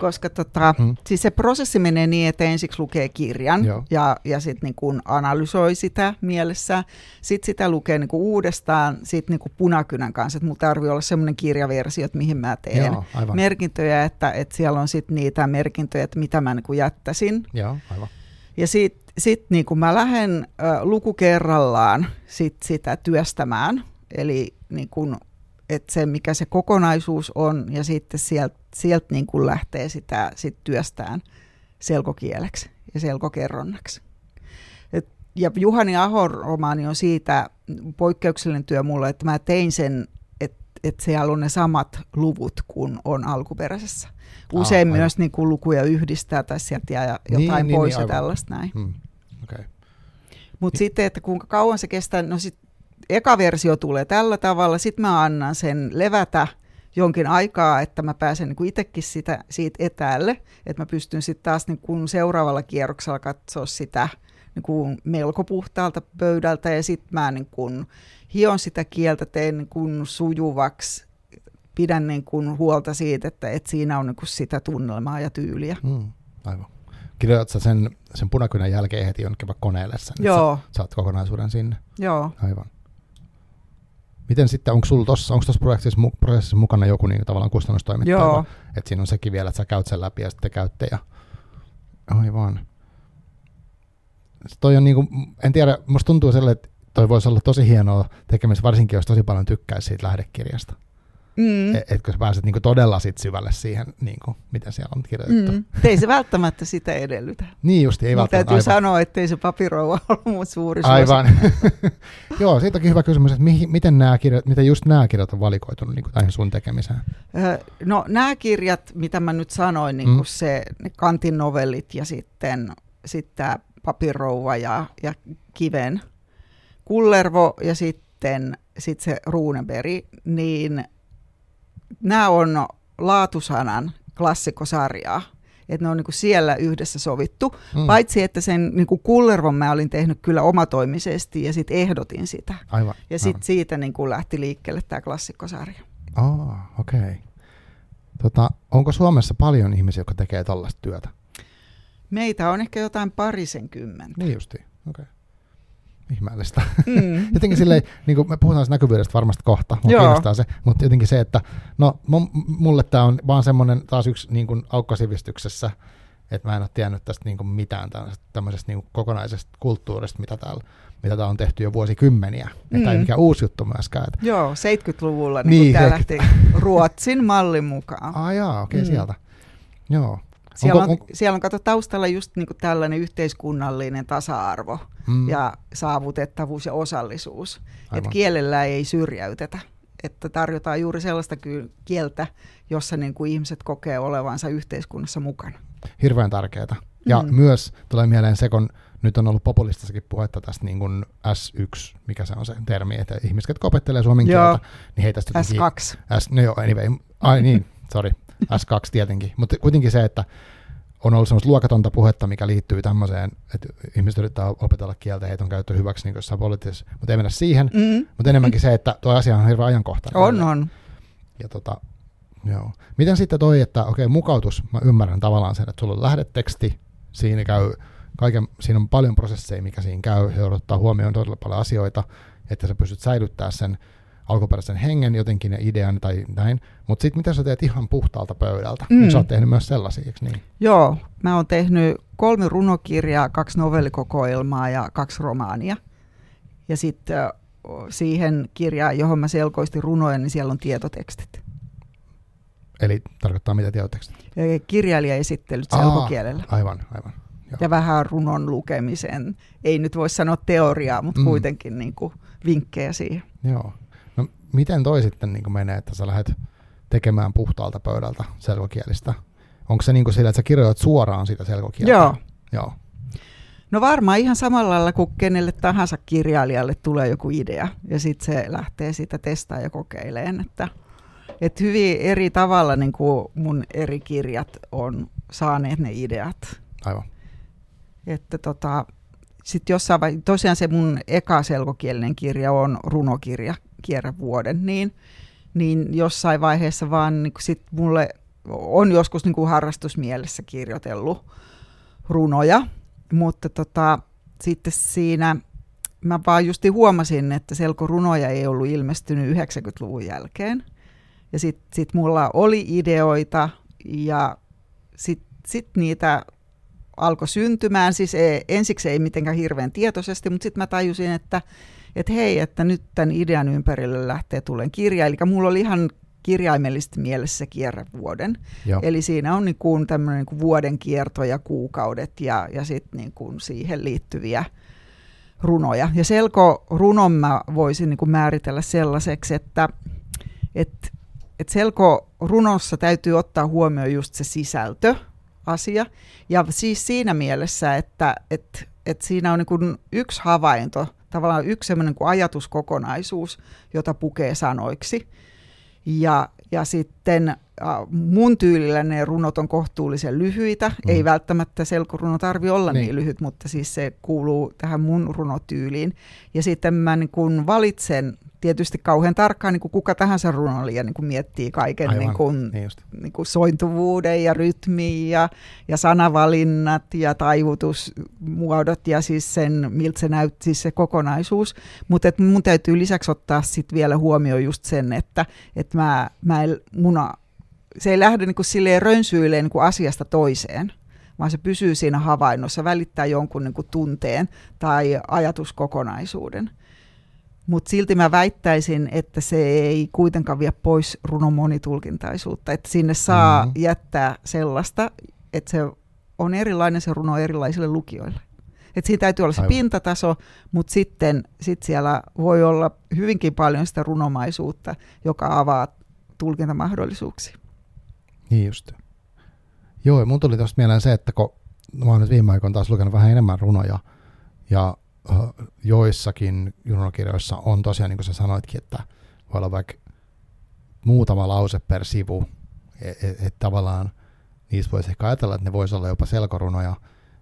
Speaker 2: koska tota,
Speaker 1: Mm.
Speaker 2: siis se prosessi menee niin, että ensiksi lukee kirjan
Speaker 1: Joo.
Speaker 2: ja, ja sitten niinku analysoi sitä mielessä. Sitten sitä lukee niinku uudestaan sit niinku punakynän kanssa, että mulla tarvii olla semmoinen kirjaversio, että mihin mä teen
Speaker 1: Joo, aivan.
Speaker 2: merkintöjä, että, että siellä on sitten niitä merkintöjä, että mitä mä niinku jättäisin.
Speaker 1: Joo, aivan.
Speaker 2: Ja sitten sit niin kun mä lähden ö, luku kerrallaan sit sitä työstämään, eli niin kun, että se mikä se kokonaisuus on, ja sitten sieltä sielt niin kun lähtee sitä sit työstään selkokieleksi ja selkokerronnaksi. Et, ja Juhani Ahon romaani on siitä poikkeuksellinen työ mulle, että mä tein sen, että et siellä on ne samat luvut kuin on alkuperäisessä. Usein
Speaker 1: aivan.
Speaker 2: myös niin kuin lukuja yhdistää tai sieltä jää
Speaker 1: Niin,
Speaker 2: jotain
Speaker 1: niin,
Speaker 2: pois
Speaker 1: niin,
Speaker 2: ja tällaista näin.
Speaker 1: Hmm. Okay.
Speaker 2: Mutta sitten, että kuinka kauan se kestää, no sit eka versio tulee tällä tavalla, sitten mä annan sen levätä jonkin aikaa, että mä pääsen niin itsekin sitä, siitä etäälle, että mä pystyn sitten taas niin kuin seuraavalla kierroksella katsoa sitä niin kuin melko puhtaalta pöydältä ja sitten mä niin kuin hion sitä kieltä, teen niin kuin sujuvaksi, pidän niin kuin huolta siitä, että, että siinä on niin kuin sitä tunnelmaa ja tyyliä.
Speaker 1: Hmm. Aivan. Kirjoitat sen, sen punakynän jälkeen heti jonnekin koneelle sen,
Speaker 2: Joo,
Speaker 1: Sä, saat kokonaisuuden sinne.
Speaker 2: joo.
Speaker 1: Aivan. Miten sitten, onko sulla tossa, onko tuossa prosessissa, mu- prosessissa mukana joku niin tavallaan kustannustoimittaja?
Speaker 2: Joo,
Speaker 1: Että siinä on sekin vielä, että sä käyt sen läpi ja sitten käytte ja... Aivan. Toi on niinku, en tiedä, musta tuntuu sille, että toi voisi olla tosi hienoa tekemistä, varsinkin jos tosi paljon tykkäisi siitä lähdekirjasta. Mm. Et, etkö sä pääset niinku todella sit syvälle siihen, niinku, mitä siellä on kirjoitettu. Mm.
Speaker 2: Ei se välttämättä sitä edellytä.
Speaker 1: niin justi, ei välttämättä.
Speaker 2: Täytyy aivan. sanoa, ettei se papirouva [laughs] ole mun suuri
Speaker 1: Aivan. [laughs] Joo, siitä onkin hyvä kysymys, että mihin, miten, nämä kirjat, miten just nämä kirjat on valikoitunut niin tähän sun tekemiseen?
Speaker 2: no nämä kirjat, mitä mä nyt sanoin, niin mm. se, ne Kantin novellit ja sitten, sitten tämä papirouva ja, ja kiven kullervo ja sitten sit se Ruuneberi, niin nämä on laatusanan klassikosarjaa. Että ne on niinku siellä yhdessä sovittu. Mm. Paitsi, että sen niinku kullervon mä olin tehnyt kyllä omatoimisesti ja sitten ehdotin sitä.
Speaker 1: Aivan.
Speaker 2: Ja sitten siitä niinku lähti liikkeelle tämä klassikkosarja.
Speaker 1: Oh, okei. Okay. Tota, onko Suomessa paljon ihmisiä, jotka tekee tällaista työtä?
Speaker 2: Meitä on ehkä jotain parisenkymmentä.
Speaker 1: Niin justi, okei. Okay ihmeellistä. Mm. [laughs] jotenkin silleen, niin kuin me puhutaan näkyvyydestä varmasti kohta, mutta kiinnostaa se, mutta jotenkin se, että no mulle tämä on vaan semmoinen taas yksi niin kuin aukkasivistyksessä, että mä en ole tiennyt tästä niin kuin mitään tämmöisestä niin kuin kokonaisesta kulttuurista, mitä täällä mitä täällä on tehty jo vuosikymmeniä. Mm. Että ei mikään uusi juttu myöskään. Että...
Speaker 2: Joo, 70-luvulla niin niin, tämä lähti Ruotsin mallin mukaan.
Speaker 1: Ah jaa, okei, okay, mm. sieltä. Joo.
Speaker 2: Siellä on, on, siellä on kato taustalla just niin kuin tällainen yhteiskunnallinen tasa-arvo mm. ja saavutettavuus ja osallisuus. Että kielellä ei syrjäytetä. Että tarjotaan juuri sellaista kieltä, jossa niin kuin ihmiset kokee olevansa yhteiskunnassa mukana.
Speaker 1: Hirveän tärkeää. Ja mm. myös tulee mieleen se, kun nyt on ollut populistissakin puhetta tästä niin kuin S1, mikä se on se termi, että ihmiset, jotka opettelee suomen kieltä, niin heitä
Speaker 2: sitten... S2.
Speaker 1: S, no joo, anyway. Ai niin, sorry. S2 tietenkin. Mutta kuitenkin se, että on ollut semmoista luokatonta puhetta, mikä liittyy tämmöiseen, että ihmiset yrittää opetella kieltä, heitä on käytetty hyväksi niin jossain poliittisessa, mutta ei mennä siihen, mm-hmm. mutta enemmänkin se, että tuo asia on hirveän ajankohtainen.
Speaker 2: On, on.
Speaker 1: Ja tota, joo. Miten sitten toi, että okei, okay, mukautus, mä ymmärrän tavallaan sen, että sulla on lähdeteksti, siinä käy kaiken, siinä on paljon prosesseja, mikä siinä käy, se odottaa huomioon todella paljon asioita, että sä pystyt säilyttämään sen alkuperäisen hengen jotenkin ja idean tai näin, mutta sitten mitä sä teet ihan puhtaalta pöydältä, niin mm. niin sä oot tehnyt myös sellaisia, eikö niin?
Speaker 2: Joo, mä oon tehnyt kolme runokirjaa, kaksi novellikokoelmaa ja kaksi romaania. Ja sitten siihen kirjaan, johon mä selkoistin runoja, niin siellä on tietotekstit.
Speaker 1: Eli tarkoittaa mitä tietotekstit?
Speaker 2: Kirjailijaesittelyt selkokielellä.
Speaker 1: Aivan, aivan.
Speaker 2: Joo. Ja vähän runon lukemisen. Ei nyt voi sanoa teoriaa, mutta mm. kuitenkin niin kuin vinkkejä siihen.
Speaker 1: Joo miten toi sitten niin menee, että sä lähdet tekemään puhtaalta pöydältä selkokielistä? Onko se niin kuin sillä, että sä kirjoitat suoraan sitä selkokieltä?
Speaker 2: Joo.
Speaker 1: Joo.
Speaker 2: No varmaan ihan samalla lailla kuin kenelle tahansa kirjailijalle tulee joku idea ja sitten se lähtee sitä testaa ja kokeileen, että, että hyvin eri tavalla niin kuin mun eri kirjat on saaneet ne ideat.
Speaker 1: Aivan.
Speaker 2: Että tota, sitten jossain vai, tosiaan se mun eka selkokielinen kirja on runokirja, kierrä vuoden, niin, niin jossain vaiheessa vaan niin sit mulle on joskus niin kuin harrastusmielessä kirjoitellut runoja, mutta tota, sitten siinä mä vaan justi huomasin, että selkorunoja ei ollut ilmestynyt 90-luvun jälkeen. Ja sitten sit mulla oli ideoita ja sitten sit niitä alkoi syntymään. Siis ei, ensiksi ei mitenkään hirveän tietoisesti, mutta sitten mä tajusin, että että hei, että nyt tämän idean ympärille lähtee tulen kirja. Eli mulla oli ihan kirjaimellisesti mielessä kierrevuoden. Joo. Eli siinä on niin kuin tämmöinen niin kuin vuoden kierto ja kuukaudet ja, ja sitten niin kuin siihen liittyviä runoja. Ja selko runon mä voisin niin kuin määritellä sellaiseksi, että et, et selko runossa täytyy ottaa huomioon just se sisältö, asia. Ja siis siinä mielessä, että et, et siinä on niin kuin yksi havainto tavallaan yksi sellainen kuin ajatuskokonaisuus, jota pukee sanoiksi. Ja, ja sitten mun tyylillä ne runot on kohtuullisen lyhyitä. Mm. Ei välttämättä selkoruno tarvi olla niin. niin lyhyt, mutta siis se kuuluu tähän mun runotyyliin. Ja sitten mä niin kun valitsen tietysti kauhean tarkkaan niin kuin kuka tahansa runoilija niin kuin miettii kaiken Aivan, niin kuin, niin niin kuin sointuvuuden ja rytmin ja, ja sanavalinnat ja taivutusmuodot ja siis sen, miltä se näytti, siis se kokonaisuus. Mutta mun täytyy lisäksi ottaa sit vielä huomioon just sen, että et mä, mä en, muna, se ei lähde niin kuin silleen rönsyileen niin kuin asiasta toiseen vaan se pysyy siinä havainnossa, välittää jonkun niin kuin tunteen tai ajatuskokonaisuuden. mutta silti mä väittäisin, että se ei kuitenkaan vie pois runon monitulkintaisuutta, että sinne saa mm-hmm. jättää sellaista, että se on erilainen se runo erilaisille lukijoille. Että siinä täytyy olla se Aivan. pintataso, mutta sitten sit siellä voi olla hyvinkin paljon sitä runomaisuutta, joka avaa tulkintamahdollisuuksia.
Speaker 1: Niin just. Joo, mun tuli tuosta mieleen se, että kun mä oon nyt viime aikoina taas lukenut vähän enemmän runoja, ja joissakin runokirjoissa on tosiaan, niin kuin sä sanoitkin, että voi olla vaikka muutama lause per sivu, että et, et tavallaan niistä voisi ehkä ajatella, että ne voisi olla jopa selkorunoja,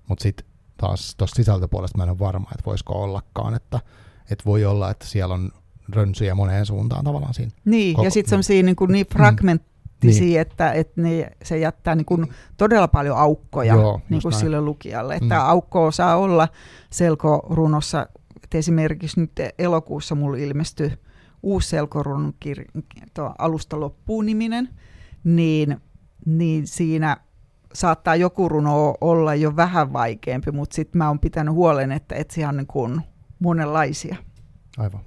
Speaker 1: mutta sitten taas tuosta sisältöpuolesta mä en ole varma, että voisiko ollakaan, että, että voi olla, että siellä on rönsyjä moneen suuntaan tavallaan siinä.
Speaker 2: Niin, koko, ja sitten semmoisia niin, niin fragmenttisia, niin. että, että ne, se jättää niin kuin todella paljon aukkoja Joo, niin kuin sille lukijalle. Että mm. aukko saa olla selkorunossa, että esimerkiksi nyt elokuussa mulla ilmestyi uusi selkorunon kir- alusta loppuun niminen, niin, niin siinä saattaa joku runo olla jo vähän vaikeampi, mutta sitten mä oon pitänyt huolen, että, siellä on niin kuin monenlaisia.
Speaker 1: Aivan.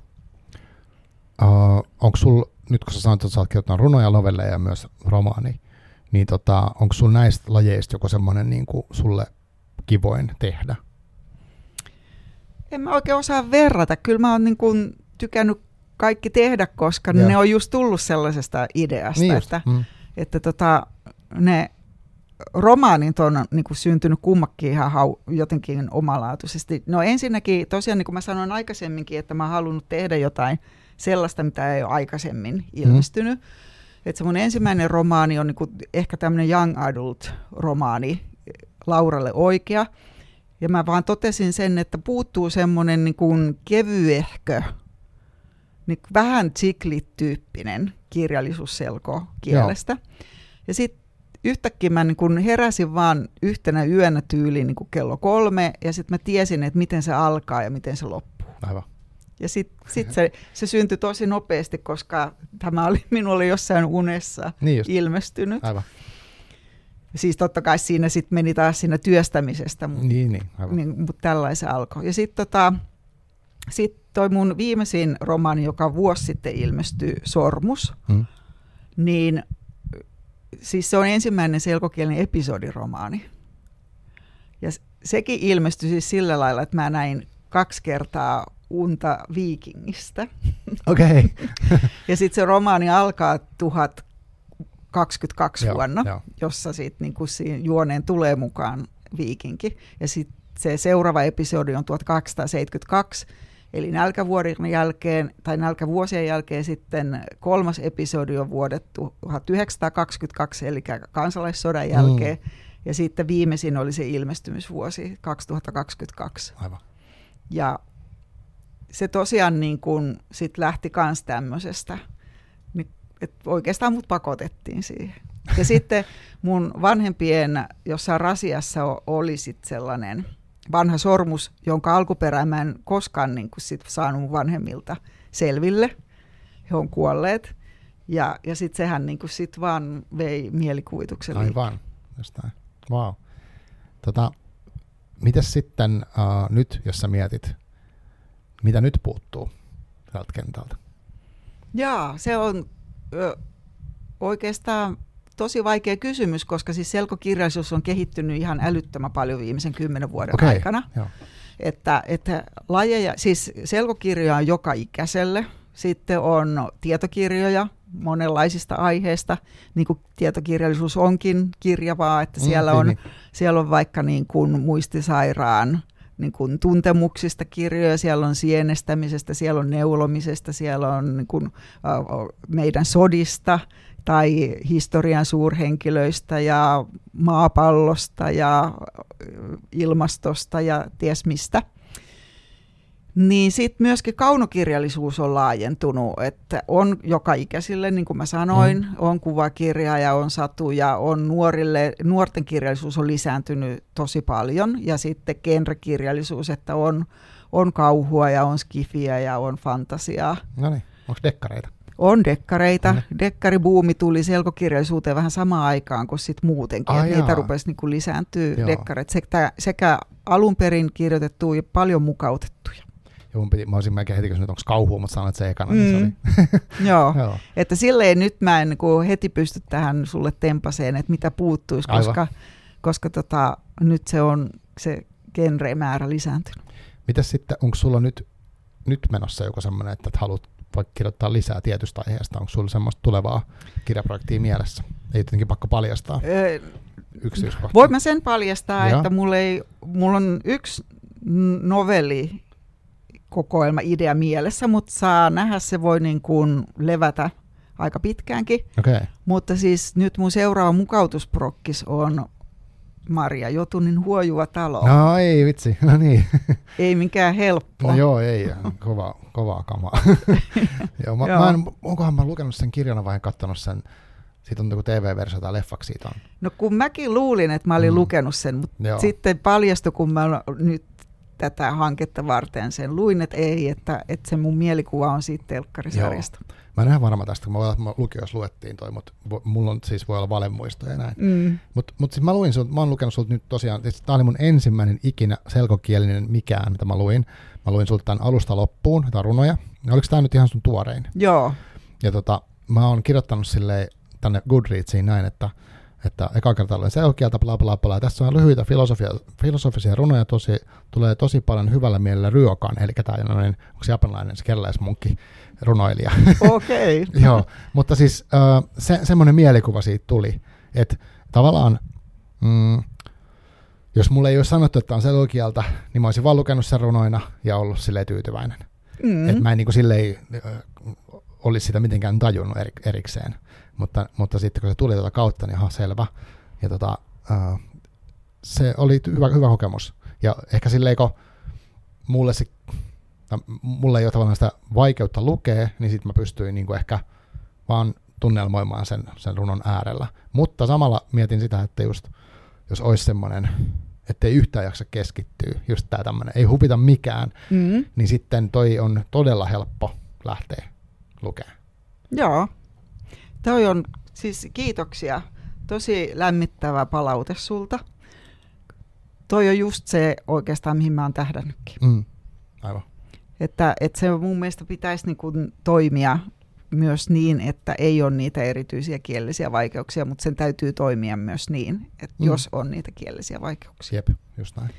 Speaker 1: Uh, onko sul, nyt kun sä sanoit, että sä oot kirjoittanut runoja, novelleja ja myös romaani, niin tota, onko sul näistä lajeista joku semmoinen niin sulle kivoin tehdä?
Speaker 2: En mä oikein osaa verrata. Kyllä mä oon niin kuin tykännyt kaikki tehdä, koska ja. ne on just tullut sellaisesta ideasta, niin että, mm. että tota, ne romaanit on niin kuin syntynyt kummakin ihan hau, jotenkin omalaatuisesti. No ensinnäkin, tosiaan niin kuin mä sanoin aikaisemminkin, että mä oon halunnut tehdä jotain sellaista, mitä ei ole aikaisemmin mm-hmm. ilmestynyt. Mm. Että se mun ensimmäinen romaani on niin kuin ehkä tämmöinen young adult romaani, Lauralle oikea. Ja mä vaan totesin sen, että puuttuu semmoinen niin kuin kevyehkö, niin vähän tsiklit-tyyppinen kirjallisuusselko kielestä. Joo. Ja sitten yhtäkkiä mä niin kun heräsin vaan yhtenä yönä tyyliin niin kello kolme, ja sitten mä tiesin, että miten se alkaa ja miten se loppuu.
Speaker 1: Aivan.
Speaker 2: Ja sitten sit se, se syntyi tosi nopeasti, koska tämä oli [laughs] minulle jossain unessa niin ilmestynyt.
Speaker 1: Aivan.
Speaker 2: Siis totta kai siinä sitten meni taas siinä työstämisestä, mutta
Speaker 1: niin, niin,
Speaker 2: niin, mut tällaisen alkoi. Ja sitten tota, sit toi mun viimeisin romaani, joka vuosi sitten ilmestyi, Sormus, hmm. niin siis se on ensimmäinen selkokielinen episodiromaani. Ja sekin ilmestyi siis sillä lailla, että mä näin kaksi kertaa unta viikingistä. [laughs]
Speaker 1: Okei. Okay. [laughs]
Speaker 2: ja sitten se romaani alkaa 1022 joo, vuonna, jo. jossa sitten niinku juoneen tulee mukaan viikinki. Ja sitten se seuraava episodi on 1872, Eli nälkävuoden jälkeen, tai nälkävuosien jälkeen sitten kolmas episodi on vuodet 1922, eli kansalaissodan jälkeen. Mm. Ja sitten viimeisin oli se ilmestymisvuosi 2022.
Speaker 1: Aivan.
Speaker 2: Ja se tosiaan niin kuin sit lähti myös tämmöisestä, että oikeastaan mut pakotettiin siihen. Ja [laughs] sitten mun vanhempien jossain rasiassa oli sitten sellainen vanha sormus, jonka alkuperää mä en koskaan niin kuin sit saanut mun vanhemmilta selville. He on kuolleet. Ja, ja sitten sehän niin kuin sit vaan vei mielikuvituksen
Speaker 1: Aivan, jostain. Wow. Tota, mitäs sitten uh, nyt, jos sä mietit, mitä nyt puuttuu tältä kentältä?
Speaker 2: Jaa, se on ö, oikeastaan tosi vaikea kysymys, koska siis selkokirjallisuus on kehittynyt ihan älyttömän paljon viimeisen kymmenen vuoden okay, aikana. Joo. Että, että lajeja, siis selkokirjoja on joka ikäiselle. Sitten on tietokirjoja monenlaisista aiheista, niin kuin tietokirjallisuus onkin kirjavaa, että mm, siellä, mm, on, niin. siellä on vaikka niin kuin muistisairaan niin kuin tuntemuksista kirjoja, siellä on sienestämisestä, siellä on neulomisesta, siellä on niin kuin, meidän sodista, tai historian suurhenkilöistä ja maapallosta ja ilmastosta ja ties mistä. Niin sitten myöskin kaunokirjallisuus on laajentunut, että on joka ikäisille, niin kuin mä sanoin, mm. on kuvakirja ja on satuja, on nuorille, nuorten kirjallisuus on lisääntynyt tosi paljon ja sitten genrekirjallisuus, että on, on kauhua ja on skifiä ja on fantasiaa.
Speaker 1: No niin, onko dekkareita?
Speaker 2: On dekkareita. Mm. Dekkaribuumi tuli selkokirjallisuuteen vähän samaan aikaan kuin sit muutenkin. Ah, niitä rupesi niin lisääntyä dekkareita sekä, sekä alun perin kirjoitettuja ja paljon mukautettuja.
Speaker 1: Ja mun piti, mä olisin melkein heti kysynyt, onko kauhua, mutta sanoin, että se ekana, mm. niin se oli. [laughs]
Speaker 2: Joo. Joo, että silleen nyt mä en niin heti pysty tähän sulle tempaseen, että mitä puuttuisi, koska, koska tota, nyt se on se genre-määrä lisääntynyt.
Speaker 1: Mitäs sitten, onko sulla nyt, nyt menossa joku semmoinen, että haluat vaikka kirjoittaa lisää tietystä aiheesta? Onko sulla semmoista tulevaa kirjaprojektia mielessä? Ei tietenkin pakko paljastaa öö.
Speaker 2: Voin mä sen paljastaa, Joo. että mulla, ei, mulla on yksi novelli kokoelma idea mielessä, mutta saa nähdä, se voi niin kuin levätä aika pitkäänkin.
Speaker 1: Okay.
Speaker 2: Mutta siis nyt mun seuraava mukautusprokkis on Maria Jotunin huojuva talo.
Speaker 1: No ei vitsi, [laughs] no niin.
Speaker 2: ei mikään helppo.
Speaker 1: No joo, ei, kova, kovaa kamaa. [laughs] [laughs] joo, mä, joo. Mä en, onkohan mä lukenut sen kirjana vai katsonut sen, siitä on joku TV-versio tai leffaksi siitä on.
Speaker 2: No kun mäkin luulin, että mä olin mm. lukenut sen, mutta joo. sitten paljastui, kun mä nyt tätä hanketta varten sen luin, että ei, että, että se mun mielikuva on siitä telkkarisarjasta. Joo.
Speaker 1: Mä en ihan varma tästä, kun mä, mä luettiin toi, mutta mulla on siis voi olla valemuistoja ja näin. Mm. Mutta mut siis mä luin sulta, mä oon lukenut sulta nyt tosiaan, siis tää oli mun ensimmäinen ikinä selkokielinen mikään, mitä mä luin. Mä luin sulta tämän alusta loppuun, tämä runoja. Ja oliko tämä nyt ihan sun tuorein?
Speaker 2: Joo.
Speaker 1: Ja tota, mä oon kirjoittanut silleen tänne Goodreadsiin näin, että että eka kerta olen selkeältä, bla bla bla. Tässä on lyhyitä filosofia, filosofisia runoja, tosi, tulee tosi paljon hyvällä mielellä ryökaan, eli tämä on, onko se japanilainen se kelläismunkki runoilija.
Speaker 2: Okei. Okay. [laughs]
Speaker 1: Joo, mutta siis se, semmoinen mielikuva siitä tuli, että tavallaan mm, jos mulle ei olisi sanottu, että on selkokieltä, niin mä olisin vaan lukenut sen runoina ja ollut silleen tyytyväinen. Mm. Että mä en niin kuin silleen olisi sitä mitenkään tajunnut erikseen. Mutta, mutta sitten kun se tuli tuota kautta, niin ihan selvä. Ja tota, uh, se oli hyvä, hyvä kokemus. Ja ehkä silleen, kun mulle, se, mulle ei ole tavallaan sitä vaikeutta lukea, niin sitten mä pystyin niin kuin ehkä vaan tunnelmoimaan sen, sen runon äärellä. Mutta samalla mietin sitä, että just, jos olisi semmoinen, ettei yhtään jaksa keskittyä, just tämä tämmöinen, ei hupita mikään, mm-hmm. niin sitten toi on todella helppo lähteä lukemaan.
Speaker 2: Joo, Toi on siis kiitoksia. Tosi lämmittävä palaute sulta. Toi on just se oikeastaan, mihin mä oon tähdännytkin.
Speaker 1: Mm, aivan.
Speaker 2: Että, että se mun mielestä pitäisi niin kuin toimia myös niin, että ei ole niitä erityisiä kielellisiä vaikeuksia, mutta sen täytyy toimia myös niin, että mm. jos on niitä kielellisiä vaikeuksia.
Speaker 1: Jep, just näin.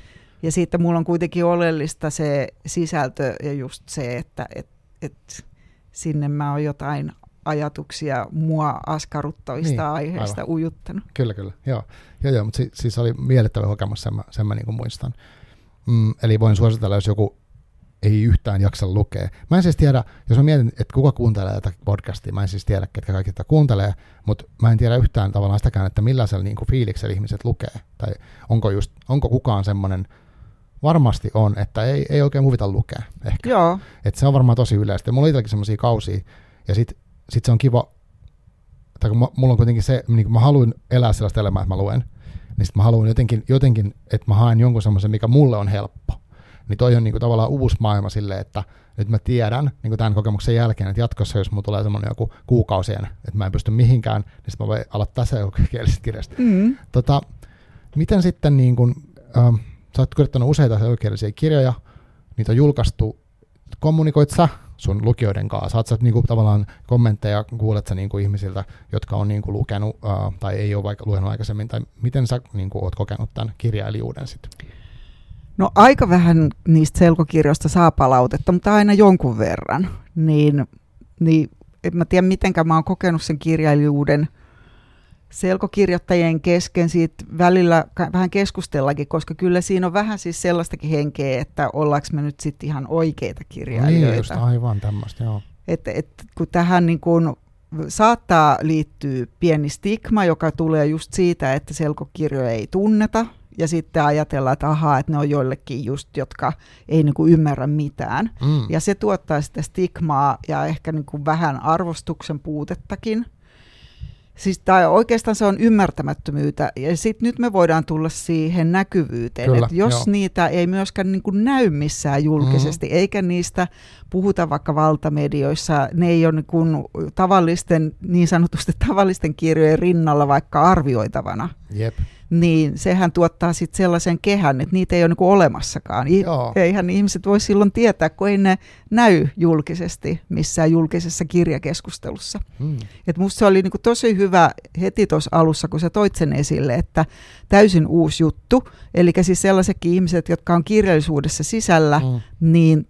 Speaker 2: Ja sitten mulla on kuitenkin oleellista se sisältö ja just se, että et, et sinne mä oon jotain ajatuksia mua askarruttavista niin, aiheista aivan. ujuttanut.
Speaker 1: Kyllä, kyllä. Joo, joo, joo mutta si- siis oli miellyttävä kokemus, sen mä, sen mä niin muistan. Mm, eli voin suositella, jos joku ei yhtään jaksa lukea. Mä en siis tiedä, jos mä mietin, että kuka kuuntelee tätä podcastia, mä en siis tiedä, ketkä kaikki tätä kuuntelee, mutta mä en tiedä yhtään tavallaan sitäkään, että millaisella niin kuin fiiliksellä ihmiset lukee. Tai onko, just, onko kukaan semmoinen, varmasti on, että ei, ei oikein huvita lukea ehkä.
Speaker 2: Joo.
Speaker 1: Et se on varmaan tosi yleistä. Mulla on itselläkin semmoisia kausia, ja sitten sit se on kiva, tai kun mä, mulla on kuitenkin se, niin kun mä haluan elää sellaista elämää, että mä luen, niin sitten mä haluan jotenkin, jotenkin, että mä haen jonkun semmoisen, mikä mulle on helppo. Niin toi on niin kuin tavallaan uusi maailma silleen, että nyt mä tiedän niin kuin tämän kokemuksen jälkeen, että jatkossa, jos mulla tulee semmoinen joku kuukausien, että mä en pysty mihinkään, niin sitten mä voin aloittaa se [laughs] kielisestä kirjasta. Mm. Tota, miten sitten, niin kuin, ähm, sä oot kirjoittanut useita selkokielisiä kirjoja, niitä on julkaistu, kommunikoit sä sun lukijoiden kanssa? Saat sä niinku tavallaan kommentteja, kuulet sä niinku ihmisiltä, jotka on niinku lukenut uh, tai ei ole vaikka lukenut aikaisemmin, tai miten sä niinku oot kokenut tämän kirjailijuuden sitten?
Speaker 2: No aika vähän niistä selkokirjoista saa palautetta, mutta aina jonkun verran. Niin, niin en mä tiedä, miten mä oon kokenut sen kirjailijuuden – selkokirjoittajien kesken siitä välillä vähän keskustellakin, koska kyllä siinä on vähän siis sellaistakin henkeä, että ollaanko me nyt sitten ihan oikeita kirjailijoita. Niin,
Speaker 1: just aivan tämmöistä, joo.
Speaker 2: Et, et, kun tähän niin kun saattaa liittyä pieni stigma, joka tulee just siitä, että selkokirjoja ei tunneta, ja sitten ajatellaan, että ahaa, että ne on joillekin just, jotka ei niin kuin ymmärrä mitään. Mm. Ja se tuottaa sitä stigmaa ja ehkä niin kuin vähän arvostuksen puutettakin. Siis tai oikeastaan se on ymmärtämättömyyttä. Ja sitten nyt me voidaan tulla siihen näkyvyyteen, Kyllä, että jos joo. niitä ei myöskään niin kuin näy missään julkisesti, mm-hmm. eikä niistä puhuta vaikka valtamedioissa, ne ei ole niin kuin tavallisten, niin sanotusti tavallisten kirjojen rinnalla vaikka arvioitavana,
Speaker 1: Jep.
Speaker 2: Niin sehän tuottaa sitten sellaisen kehän, että niitä ei ole niinku olemassakaan. I-
Speaker 1: Joo.
Speaker 2: eihän ihmiset voi silloin tietää, kun ei ne näy julkisesti missään julkisessa kirjakeskustelussa.
Speaker 1: Mm.
Speaker 2: Et musta se oli niinku tosi hyvä heti tuossa alussa, kun sä toit sen esille, että täysin uusi juttu. Eli siis sellaisetkin ihmiset, jotka on kirjallisuudessa sisällä,
Speaker 1: Mm.
Speaker 2: niin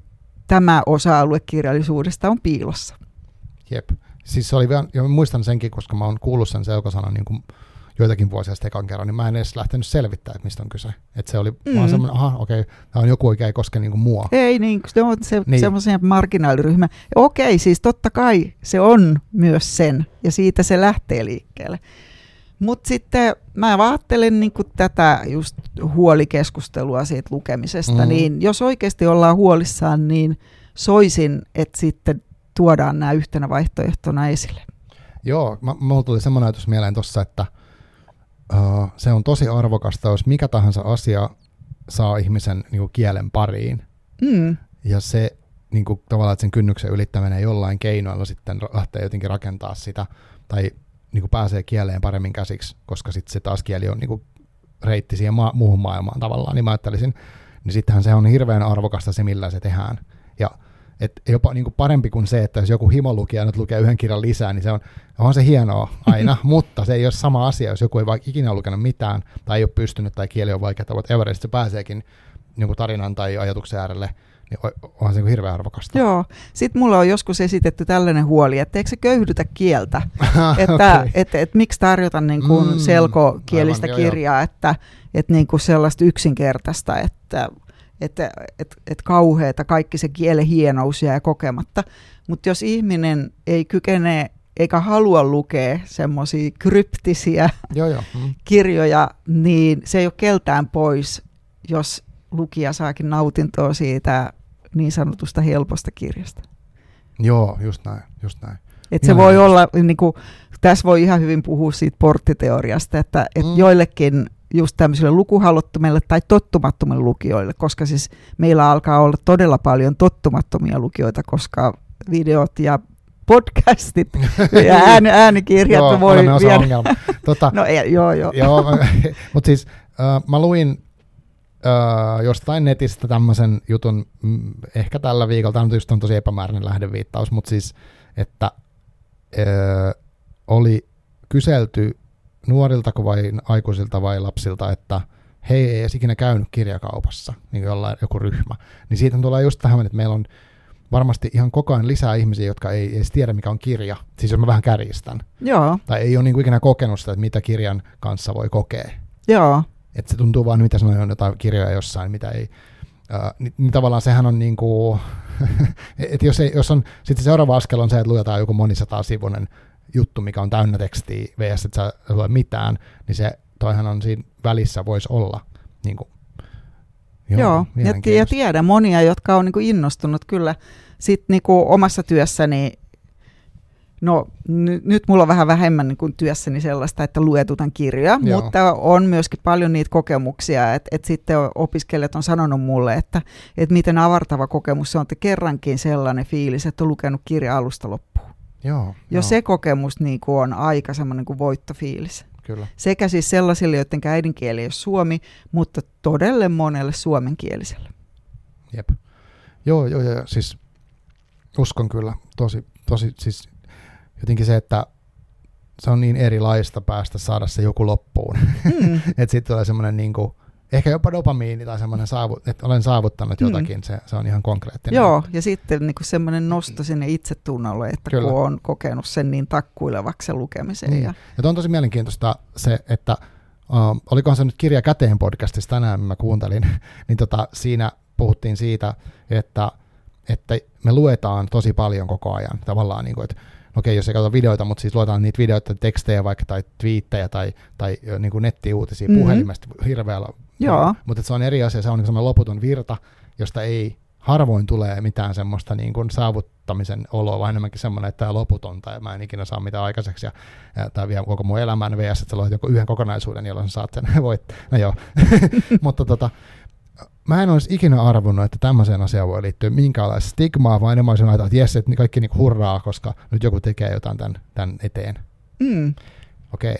Speaker 2: tämä osa-alue kirjallisuudesta on piilossa.
Speaker 1: Jep. Siis se oli vielä, ja muistan senkin, koska mä oon kuullut sen selkosanan niin kuin joitakin vuosia sitten ekan kerran, niin mä en edes lähtenyt selvittämään, että mistä on kyse. Että se oli mm. vaan
Speaker 2: Mm.
Speaker 1: semmoinen, aha, okei, tämä on joku, mikä ei koske niin kuin mua.
Speaker 2: Ei niin, se on se,
Speaker 1: Niin.
Speaker 2: semmoisen marginaaliryhmä. Okei, siis totta kai se on myös sen, ja siitä se lähtee liikkeelle. Mutta sitten mä ajattelen niin tätä just huolikeskustelua siitä lukemisesta,
Speaker 1: Mm.
Speaker 2: niin jos oikeasti ollaan huolissaan, niin soisin, että sitten tuodaan nämä yhtenä vaihtoehtona esille.
Speaker 1: Joo, mä, mulla tuli semmoinen ajatus mieleen tuossa, että uh, se on tosi arvokasta, jos mikä tahansa asia saa ihmisen niin kuin kielen pariin.
Speaker 2: Mm.
Speaker 1: Ja se niin kuin, tavallaan, että sen kynnyksen ylittäminen jollain keinoilla sitten lähtee jotenkin rakentaa sitä, tai niin kuin pääsee kieleen paremmin käsiksi, koska sitten se taas kieli on niin kuin, reitti siihen ma- muuhun maailmaan tavallaan, niin mä ajattelisin, niin sittenhän se on hirveän arvokasta se, millä se tehdään. Ja et jopa niin kuin parempi kuin se, että jos joku himolukija nyt lukee yhden kirjan lisää, niin se on, on se hienoa aina, [laughs] mutta se ei ole sama asia, jos joku ei vaikka ikinä lukenut mitään, tai ei ole pystynyt, tai kieli on vaikea, tai whatever, se pääseekin niin kuin tarinan tai ajatuksen äärelle, niin onhan se niin kuin hirveän arvokasta.
Speaker 2: Joo. Sitten mulle on joskus esitetty tällainen huoli, että eikö se köyhdytä kieltä? [laughs] että
Speaker 1: Okei.
Speaker 2: et, et, miksi tarjota niin kuin
Speaker 1: Mm,
Speaker 2: selkokielistä
Speaker 1: aivan, joo,
Speaker 2: kirjaa, että et niin kuin sellaista yksinkertaista, että että et, et kauheata kaikki se kielen hienous jää kokematta. Mutta jos ihminen ei kykene eikä halua lukea semmoisia kryptisiä
Speaker 1: Joo, joo. Mm.
Speaker 2: kirjoja, niin se ei ole keltään pois, jos lukija saakin nautintoa siitä niin sanotusta helposta kirjasta.
Speaker 1: Joo, just näin, just näin.
Speaker 2: Et se voi
Speaker 1: just.
Speaker 2: olla, niin kuin, tässä voi ihan hyvin puhua siitä porttiteoriasta, että et
Speaker 1: mm.
Speaker 2: joillekin just tämmöisille lukuhaluttomille tai tottumattomille lukijoille, koska siis meillä alkaa olla todella paljon tottumattomia lukijoita, koska videot ja podcastit [laughs] ja ääni, äänikirjat
Speaker 1: joo,
Speaker 2: voi viedä.
Speaker 1: ongelmaa. Tota, [laughs]
Speaker 2: No ei, joo, joo.
Speaker 1: Joo, [laughs] mutta siis äh, mä luin äh, jostain netistä tämmöisen jutun, mm, ehkä tällä viikolla, tämä just on tosi epämääräinen lähdeviittaus, mutta siis, että äh, oli kyselty nuorilta vai aikuisilta vai lapsilta, että he ei edes ikinä käynyt kirjakaupassa, niin kuin jollain, joku ryhmä. Niin siitä tulee just tähän, että meillä on varmasti ihan koko ajan lisää ihmisiä, jotka ei edes tiedä, mikä on kirja. Siis jos mä vähän kärjistän.
Speaker 2: Joo,
Speaker 1: Tai ei ole niin kuin ikinä kokenut sitä, että mitä kirjan kanssa voi kokea.
Speaker 2: joo.
Speaker 1: Että se tuntuu vaan, mitä sanoin, on jotain kirjoja jossain, mitä ei. Uh, niin, niin, tavallaan sehän on [laughs] niin kuin, että jos, ei, jos on, sitten se seuraava askel on se, että luetaan joku monisataa sivunen juttu, mikä on täynnä tekstiä, vs. että sä lue mitään, niin se, toihan on siinä välissä voisi olla. Niin kuin,
Speaker 2: Joo, joo. Ja, ja
Speaker 1: mielenkiintoista.
Speaker 2: tiedän monia, jotka on niinku innostunut kyllä sit niinku omassa työssäni. No n- nyt mulla on vähän vähemmän niinku työssäni sellaista, että luetutan kirjoja,
Speaker 1: Joo.
Speaker 2: mutta on myöskin paljon niitä kokemuksia, että et sitten opiskelijat on sanonut mulle, että et miten avartava kokemus se on, että kerrankin sellainen fiilis, että on lukenut kirja alusta loppuun.
Speaker 1: Joo,
Speaker 2: Jo
Speaker 1: joo,
Speaker 2: se kokemus niinku on aika semmoinen kuin voittofiilis.
Speaker 1: kyllä.
Speaker 2: Sekä siis sellaisille, joiden äidinkieli ei ole suomi, mutta todelle monelle suomenkieliselle.
Speaker 1: Jep. Joo, joo, joo, siis uskon kyllä. Tosi, tosi, siis jotenkin se, että se on niin erilaista päästä saada se joku loppuun.
Speaker 2: Mm. [laughs]
Speaker 1: että sitten tulee semmoinen niin kuin, ehkä jopa dopamiini tai semmoinen, saavu, että olen saavuttanut
Speaker 2: Mm.
Speaker 1: jotakin, se, se on ihan konkreettinen.
Speaker 2: Joo, ja sitten niin semmoinen nosto sinne itsetunnolle, että
Speaker 1: Kyllä.
Speaker 2: kun on kokenut sen niin takkuilevaksi sen lukemisen.
Speaker 1: Niin.
Speaker 2: Ja,
Speaker 1: Ja on tosi mielenkiintoista se, että uh, olikohan se nyt Kirja käteen podcastissa tänään, mä kuuntelin, [laughs] niin tota, siinä puhuttiin siitä, että, että me luetaan tosi paljon koko ajan. Tavallaan, niin kuin, että no okei, jos ei katsota videoita, mutta siis luetaan niitä videoita, tekstejä vaikka tai twiittejä tai, tai niin kuin nettiuutisia
Speaker 2: Mhm.
Speaker 1: puhelimesta hirveällä.
Speaker 2: Joo.
Speaker 1: Mutta se on eri asia, se on niin semmoinen loputon virta, josta ei harvoin tulee mitään semmoista niin kuin saavuttamisen oloa, vaan enemmänkin semmoinen, että tämä loputonta ja mä en ikinä saa mitään aikaiseksi ja, ja tämä vie koko mun elämän vs. että sä luet jonkun yhden kokonaisuuden, jolloin sä saat sen [laughs] voit. No joo, [laughs] mutta tota, mä en olisi ikinä arvonnut, että tämmöiseen asiaan voi liittyä minkäänlaista stigmaa, vaan enemmän olisin ajatellut, että jes, että kaikki niinku hurraa, koska nyt joku tekee jotain tämän, tämän eteen.
Speaker 2: mm,
Speaker 1: Okei.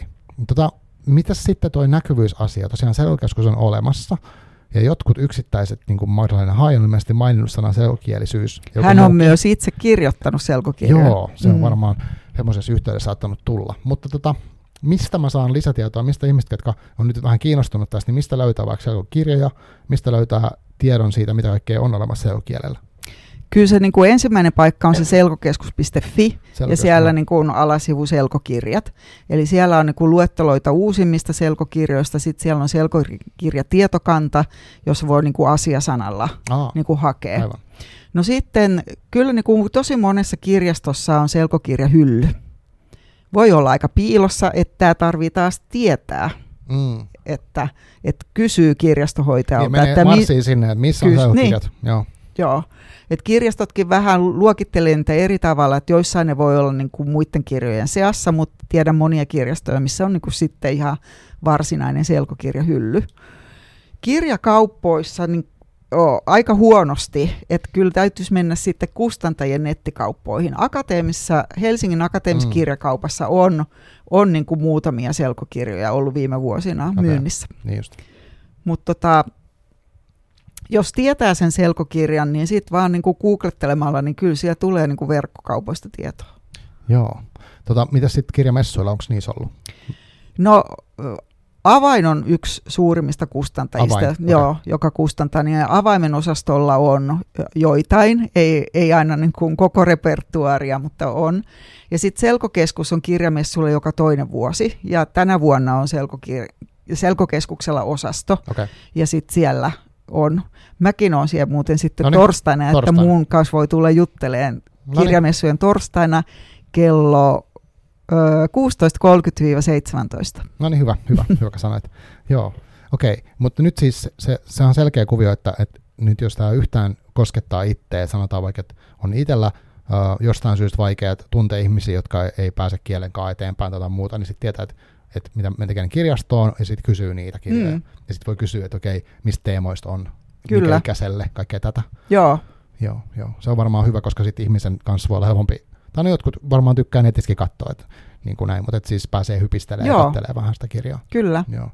Speaker 1: Tota, mitäs sitten tuo näkyvyysasia? Tosiaan selkokeskus on olemassa, ja jotkut yksittäiset, niin kuin Magdalena Hai on ilmeisesti maininnut sanan selkokielisyys.
Speaker 2: Hän on myös itse kirjoittanut selkokirjaa.
Speaker 1: Joo, se on mm. varmaan semmoisessa yhteydessä saattanut tulla. Mutta tota, mistä mä saan lisätietoa, mistä ihmiset, jotka on nyt vähän kiinnostunut tästä, niin mistä löytää vaikka selkokirjoja, mistä löytää tiedon siitä, mitä kaikkea on olemassa selkokielellä?
Speaker 2: Kyllä se niin kuin ensimmäinen paikka on se selkokeskus.fi ja siellä niin kuin on alasivu selkokirjat. Eli siellä on niin kuin luetteloita uusimmista selkokirjoista, sitten siellä on selkokirjatietokanta, jos voi niin kuin asiasanalla Aa, niin kuin hakea. Aivan. No sitten kyllä niin kuin tosi monessa kirjastossa on selkokirjahylly. Voi olla aika piilossa, että tämä tarvii taas tietää. Mm. Että, että kysyy kirjastohoitajalta.
Speaker 1: Niin
Speaker 2: että
Speaker 1: mi- sinne, että missä on kys- selkokirjat. Niin. Joo.
Speaker 2: Joo. Et kirjastotkin vähän luokittelee niitä eri tavalla, että joissain ne voi olla niin kuin muiden kirjojen seassa, mutta tiedän monia kirjastoja, missä on niin kuin sitten ihan varsinainen selkokirjahylly. Kirjakauppoissa niin Oo, aika huonosti, että kyllä täytyisi mennä sitten kustantajien nettikauppoihin. Akateemissa, Helsingin akateemisessa mm. kirjakaupassa on, on niin kuin muutamia selkokirjoja ollut viime vuosina okay. myynnissä.
Speaker 1: Niin
Speaker 2: Mutta tota, jos tietää sen selkokirjan, niin sitten vaan niin kuin googlettelemalla, niin kyllä siellä tulee niin kuin verkkokaupoista tietoa.
Speaker 1: Joo. Tota, mitä sitten kirjamessuilla, onko niissä ollut?
Speaker 2: No Avain on yksi suurimmista kustantajista, Avain, okay. joo, joka kustantaa, niin avaimen osastolla on joitain, ei, ei aina niin kuin koko repertuaria, mutta on. Ja sitten Selkokeskus on kirjamessulla joka toinen vuosi, ja tänä vuonna on Selkokir- Selkokeskuksella osasto, okay. ja sitten siellä on. Mäkin olen siellä muuten sitten no niin, torstaina, torstaina, että mun kanssa voi tulla jutteleen no niin. kirjamessujen torstaina kello 16.30-17.
Speaker 1: No niin, hyvä, hyvä, [laughs] hyvä sanoit. Joo, okei. Okay. Mutta nyt siis se, se on selkeä kuvio, että, että nyt jos tämä yhtään koskettaa itseä, sanotaan vaikka, että on itsellä uh, jostain syystä vaikea tuntea ihmisiä, jotka ei, ei pääse kielenkaan eteenpäin tai muuta, niin sitten tietää, että, että mitä me tekee kirjastoon, ja sitten kysyy niitä kirjoja. Mm. Ja sitten voi kysyä, että okei, mistä teemoista on, Kyllä. mikä ikäiselle, kaikkea tätä.
Speaker 2: Joo.
Speaker 1: Joo, joo. Se on varmaan hyvä, koska sitten ihmisen kanssa voi olla helpompi tai no jotkut varmaan tykkää netissäkin katsoa, että niin kuin näin, mutta että siis pääsee hypistelemään ja katselee vähän sitä kirjaa.
Speaker 2: Kyllä.
Speaker 1: Joo.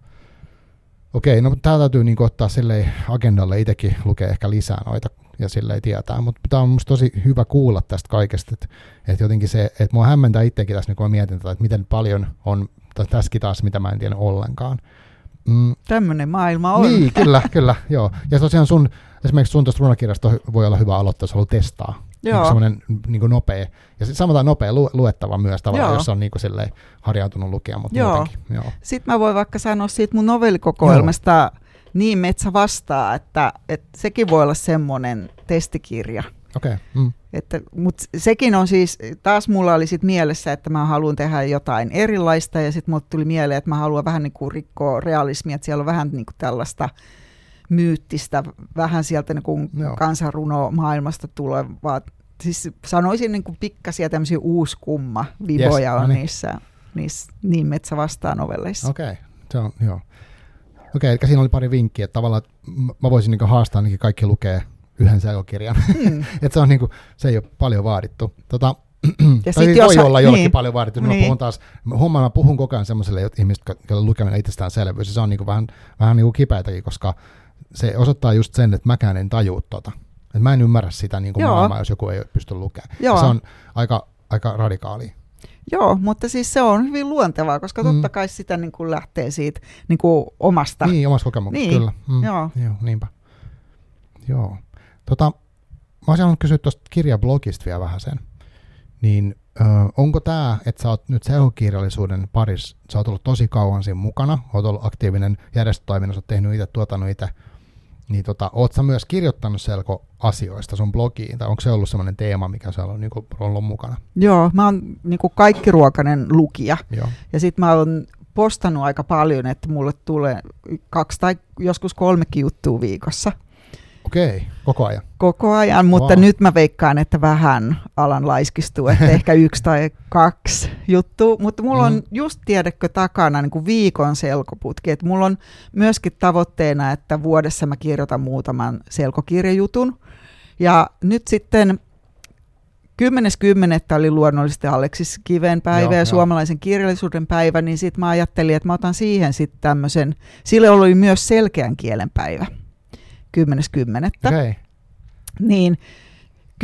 Speaker 1: Okei, no tämä täytyy niin ottaa silleen agendalle itsekin lukea ehkä lisää noita ja silleen tietää, mutta tämä on musta tosi hyvä kuulla tästä kaikesta, että, että jotenkin se, että mua hämmentää itsekin tässä, niin kun mä mietin tätä, että miten paljon on tässäkin taas, mitä mä en tiedä ollenkaan.
Speaker 2: Mm. Tämmöinen maailma on.
Speaker 1: Niin, [laughs] kyllä, kyllä, joo. Ja tosiaan sun, esimerkiksi sun tuosta runokirjasta voi olla hyvä aloittaa, jos haluaa testaa Joo. Niin semmoinen niin nopea, ja sitten samalla nopea lu- luettava myös tavallaan, Joo. jos on niin kuin harjautunut lukea, mutta Joo. muutenkin. Joo.
Speaker 2: Sitten mä voin vaikka sanoa siitä mun novellikokoelmasta Joo. Niin metsä vastaa, että, että sekin voi olla semmoinen testikirja.
Speaker 1: Okay. Mm.
Speaker 2: Että, mutta sekin on siis, taas mulla oli sit mielessä, että mä haluan tehdä jotain erilaista ja sitten mulle tuli mieleen, että mä haluan vähän niin kuin rikkoa realismia, että siellä on vähän niin kuin tällaista myyttistä, vähän sieltä niin kuin kansanruno maailmasta tulevaa. Siis sanoisin niin kuin pikkasia tämmöisiä uuskumma vivoja yes, on no niin. niissä, niissä niin metsä vastaan novelleissa.
Speaker 1: Okei, okay. se on, joo. Okei, okay, eli siinä oli pari vinkkiä, että tavallaan mä voisin niin haastaa ainakin kaikki lukee yhden selkokirjan. Mm. [laughs] se, on niin kuin, se ei ole paljon vaadittu. Tota, ja tai voi olla jollekin niin, paljon vaadittu. Niin. Mä puhun taas, huomaan, mä puhun koko ajan semmoiselle ihmisille, joille lukeminen itsestäänselvyys, ja se on niin kuin vähän, vähän niin kuin kipeätäkin, koska se osoittaa just sen, että mäkään en tajua tota. Et mä en ymmärrä sitä niin kuin maailmaa, jos joku ei pysty lukemaan. Joo. se on aika, aika radikaali.
Speaker 2: Joo, mutta siis se on hyvin luontevaa, koska mm. totta kai sitä niin kuin lähtee siitä niin kuin omasta.
Speaker 1: Niin, omasta kokemuksesta, niin. kyllä. Mm. Joo. Joo, niinpä. Joo. Tota, mä olisin halunnut kysyä tuosta kirjablogista vielä vähän sen. Niin ö, onko tämä, että sä oot nyt seuhokirjallisuuden parissa, sä oot ollut tosi kauan siinä mukana, oot ollut aktiivinen järjestötoiminnassa, oot tehnyt itse, tuotanut itse niin tota, oot sä myös kirjoittanut selko-asioista sun blogiin, tai onko se ollut sellainen teema, mikä siellä on niin kuin, ollut mukana?
Speaker 2: Joo, mä oon niin kuin ruokainen lukija, Joo. ja sitten mä oon postannut aika paljon, että mulle tulee kaksi tai joskus kolmekin juttua viikossa.
Speaker 1: Okei, koko ajan.
Speaker 2: Koko ajan, mutta wow. nyt mä veikkaan, että vähän alan laiskistuu, että ehkä [laughs] yksi tai kaksi juttua. Mutta mulla mm. on just tiedäkö takana niin kuin viikon selkoputki. Et mulla on myöskin tavoitteena, että vuodessa mä kirjoitan muutaman selkokirjajutun. Ja nyt sitten 10.10. oli luonnollisesti Aleksis Kiven päivä
Speaker 1: Joo,
Speaker 2: ja
Speaker 1: joo.
Speaker 2: suomalaisen kirjallisuuden päivä, niin sitten mä ajattelin, että mä otan siihen sitten tämmöisen, sille oli myös selkeän kielen päivä, 10.10.
Speaker 1: Okei.
Speaker 2: Niin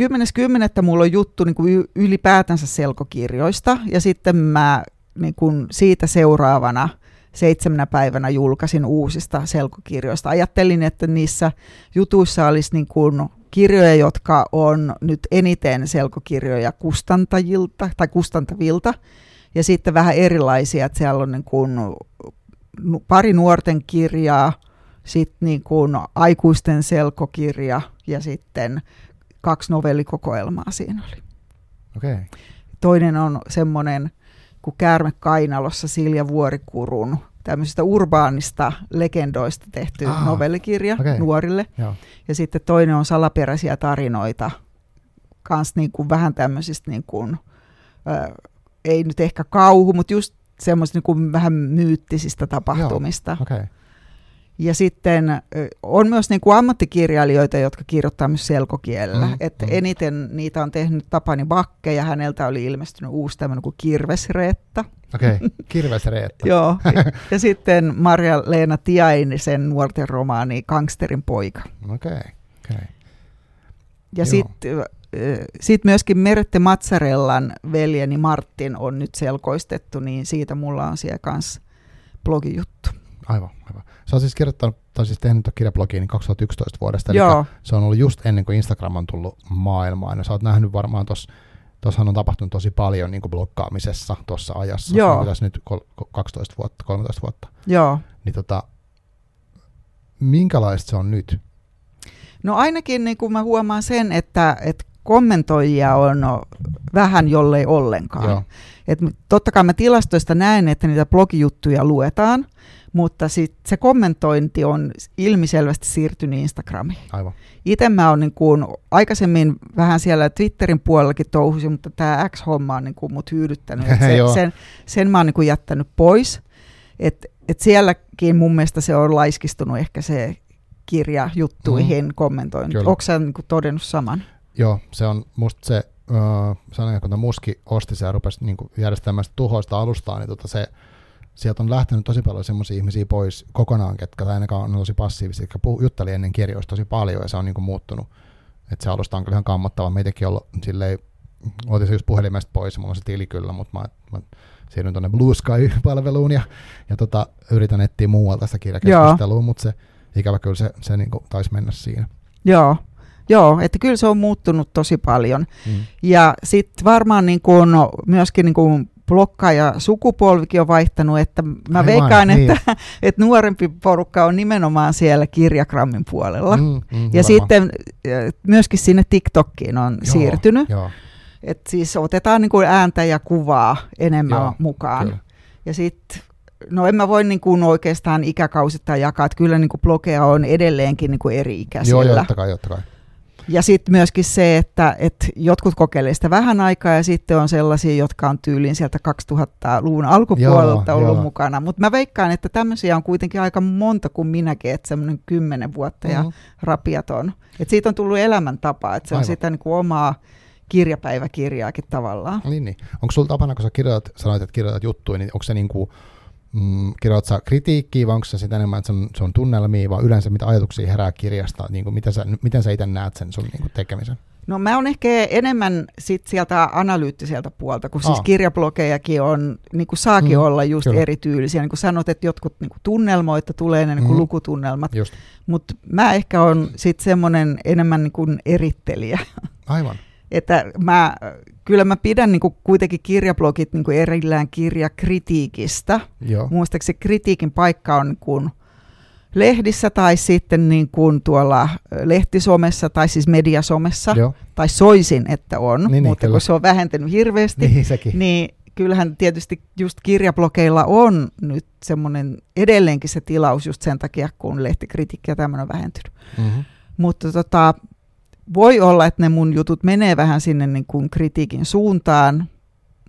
Speaker 2: 10.10. mulla on juttu niin kuin ylipäätänsä selkokirjoista ja sitten mä niin kuin siitä seuraavana seitsemänä päivänä julkaisin uusista selkokirjoista. Ajattelin, että niissä jutuissa olisi niin kuin kirjoja, jotka on nyt eniten selkokirjoja kustantajilta tai kustantavilta ja sitten vähän erilaisia, että siellä on niin kuin pari nuorten kirjaa, sitten niin kuin aikuisten selkokirja ja sitten kaksi novellikokoelmaa siinä oli.
Speaker 1: Okei.
Speaker 2: Toinen on semmoinen kuin Käärme kainalossa Silja Vuorikurun tämmöisistä urbaanista legendoista tehty
Speaker 1: Ah,
Speaker 2: novellikirja
Speaker 1: okei.
Speaker 2: nuorille.
Speaker 1: Joo.
Speaker 2: Ja sitten toinen on salaperäisiä tarinoita, kans niin kuin vähän tämmöisistä, niin kuin, ö, ei nyt ehkä kauhu, mutta just semmoisista niin kuin vähän myyttisistä tapahtumista.
Speaker 1: Okei.
Speaker 2: Ja sitten on myös niin kuin ammattikirjailijoita, jotka kirjoittaa myös selkokielellä.
Speaker 1: Mm,
Speaker 2: että
Speaker 1: mm.
Speaker 2: eniten niitä on tehnyt Tapani Bakke ja häneltä oli ilmestynyt uusi tämmöinen kuin Kirvesreetta.
Speaker 1: Okei. [laughs] Kirves Reetta.
Speaker 2: Joo. [laughs] ja sitten Marja-Leena Tiainisen nuorten romaani Gangsterin poika.
Speaker 1: Okei. Okei.
Speaker 2: Ja
Speaker 1: Joo.
Speaker 2: sitten sit myöskin Merette Matsarellan veljeni Martin on nyt selkoistettu, niin siitä mulla on siellä kanssa blogijuttu.
Speaker 1: Aivan, aivan. Sä oot siis kirjoittanut, tai siis tehnyt kirjablogiin 2011 vuodesta, eli
Speaker 2: Joo,
Speaker 1: se on ollut just ennen kuin Instagram on tullut maailmaan. Ja sä oot nähnyt varmaan tuossa, tuossahan on tapahtunut tosi paljon niin kuin blokkaamisessa tuossa ajassa.
Speaker 2: Joo.
Speaker 1: Niin tässä nyt kol- ko- 12 vuotta, 13 vuotta.
Speaker 2: joo.
Speaker 1: Niin tota, minkälaista se on nyt?
Speaker 2: No ainakin niin kuin mä huomaan sen, että, että kommentoijia on vähän jollei ollenkaan.
Speaker 1: Joo.
Speaker 2: Et totta kai mä tilastoista näen, että niitä blogijuttuja luetaan, mutta sit se kommentointi on ilmiselvästi siirtynyt Instagramiin.
Speaker 1: Aivan.
Speaker 2: Itse mä oon niin kuin aikaisemmin vähän siellä Twitterin puolellakin touhusin, mutta tämä X-homma on niin kuin mut hyydyttänyt. [laughs] Et se,
Speaker 1: Joo.
Speaker 2: sen, sen mä oon niin kuin jättänyt pois. Et, et sielläkin mun mielestä se on laiskistunut ehkä se kirjajuttuihin mm. kommentointi. Onko sä niin kuin todennut saman?
Speaker 1: Joo, se on musta se, öö, sanoin, kun Muski osti se ja rupesi niin järjestämään tuhoista alustaa, niin tota se, sieltä on lähtenyt tosi paljon semmoisia ihmisiä pois kokonaan, ketkä tai ainakaan on tosi passiivisia, jotka puhu, jutteli ennen kirjoista tosi paljon ja se on niin kuin muuttunut. Että se alusta on kyllä ihan kammottava. Meitäkin ollut silleen, otin se just puhelimesta pois, mulla on se tili kyllä, mutta mä, mä siirryn tuonne Blue Sky-palveluun ja, ja tota, yritän etsiä muualta sitä kirjakeskustelua, mutta se ikävä kyllä se, se niin kuin taisi mennä siinä.
Speaker 2: Joo. Joo, että kyllä se on muuttunut tosi paljon.
Speaker 1: Mm.
Speaker 2: Ja sitten varmaan niin kuin, no, myöskin niin kuin blokkaaja sukupolvikin on vaihtanut, että mä
Speaker 1: Aivan,
Speaker 2: veikkaan,
Speaker 1: niin.
Speaker 2: että, [laughs] että nuorempi porukka on nimenomaan siellä kirjakrammin puolella. Mm,
Speaker 1: Mm,
Speaker 2: ja
Speaker 1: varmaan.
Speaker 2: sitten myöskin sinne TikTokkiin on
Speaker 1: Joo,
Speaker 2: siirtynyt.
Speaker 1: Joo,
Speaker 2: Että siis otetaan niin kuin ääntä ja kuvaa enemmän
Speaker 1: Joo,
Speaker 2: mukaan.
Speaker 1: kyllä.
Speaker 2: Ja sitten, no en mä voi niin kuin oikeastaan ikäkausittain jakaa, että kyllä niin kuin blogeja on edelleenkin niin kuin eri ikäisillä.
Speaker 1: joo, totta kai, totta kai.
Speaker 2: Ja sitten myöskin se, että, että jotkut kokeilevat sitä vähän aikaa ja sitten on sellaisia, jotka on tyyliin sieltä 2000-luvun alkupuolelta
Speaker 1: Joo,
Speaker 2: ollut
Speaker 1: joo.
Speaker 2: mukana. Mutta mä veikkaan, että tämmöisiä on kuitenkin aika monta kuin minäkin, että semmoinen kymmenen vuotta ja
Speaker 1: Mhm.
Speaker 2: rapiaton. Että siitä on tullut elämäntapa, että se on
Speaker 1: Aivan.
Speaker 2: sitä niin kuin omaa kirjapäiväkirjaakin tavallaan.
Speaker 1: Niin, niin. Onko sulla tapana, kun sä kirjoitat, sanoit, että kirjoitat juttuja, niin onko se niinku, mm, kirjoitat sä kritiikkiä, vai onko se sitä enemmän, että se on, se on tunnelmia, vai yleensä mitä ajatuksia herää kirjasta, niin kuin, miten, sä, miten sä itse näet sen sun niin kuin tekemisen?
Speaker 2: No mä oon ehkä enemmän sit sieltä analyyttiseltä puolta, kun siis kirjablogejakin on, niin kuin saakin
Speaker 1: Mm,
Speaker 2: olla just
Speaker 1: kyllä.
Speaker 2: erityylisiä. Niin kuin sanot, että jotkut niin kuin tunnelmoita tulee ne niin kuin
Speaker 1: Mm.
Speaker 2: lukutunnelmat, mutta mä ehkä on sitten semmoinen enemmän niin kuin erittelijä.
Speaker 1: aivan.
Speaker 2: Että mä, kyllä mä pidän niin kuin kuitenkin kirjablogit niin kuin erillään kirjakritiikistä.
Speaker 1: Joo,
Speaker 2: Muistaakseni kritiikin paikka on niin kuin lehdissä tai sitten niin kuin tuolla lehtisomessa tai siis mediasomessa.
Speaker 1: joo.
Speaker 2: tai soisin, että on,
Speaker 1: Niin, niin,
Speaker 2: mutta
Speaker 1: kyllä.
Speaker 2: kun se on vähentynyt hirveästi, niin,
Speaker 1: Niin sekin.
Speaker 2: niin kyllähän tietysti just kirjablogeilla on nyt semmoinen edelleenkin se tilaus just sen takia, kun lehtikritiikki ja tämmöinen on vähentynyt.
Speaker 1: Mm-hmm.
Speaker 2: Mutta tota, voi olla, että ne mun jutut menee vähän sinne niin kuin kritiikin suuntaan,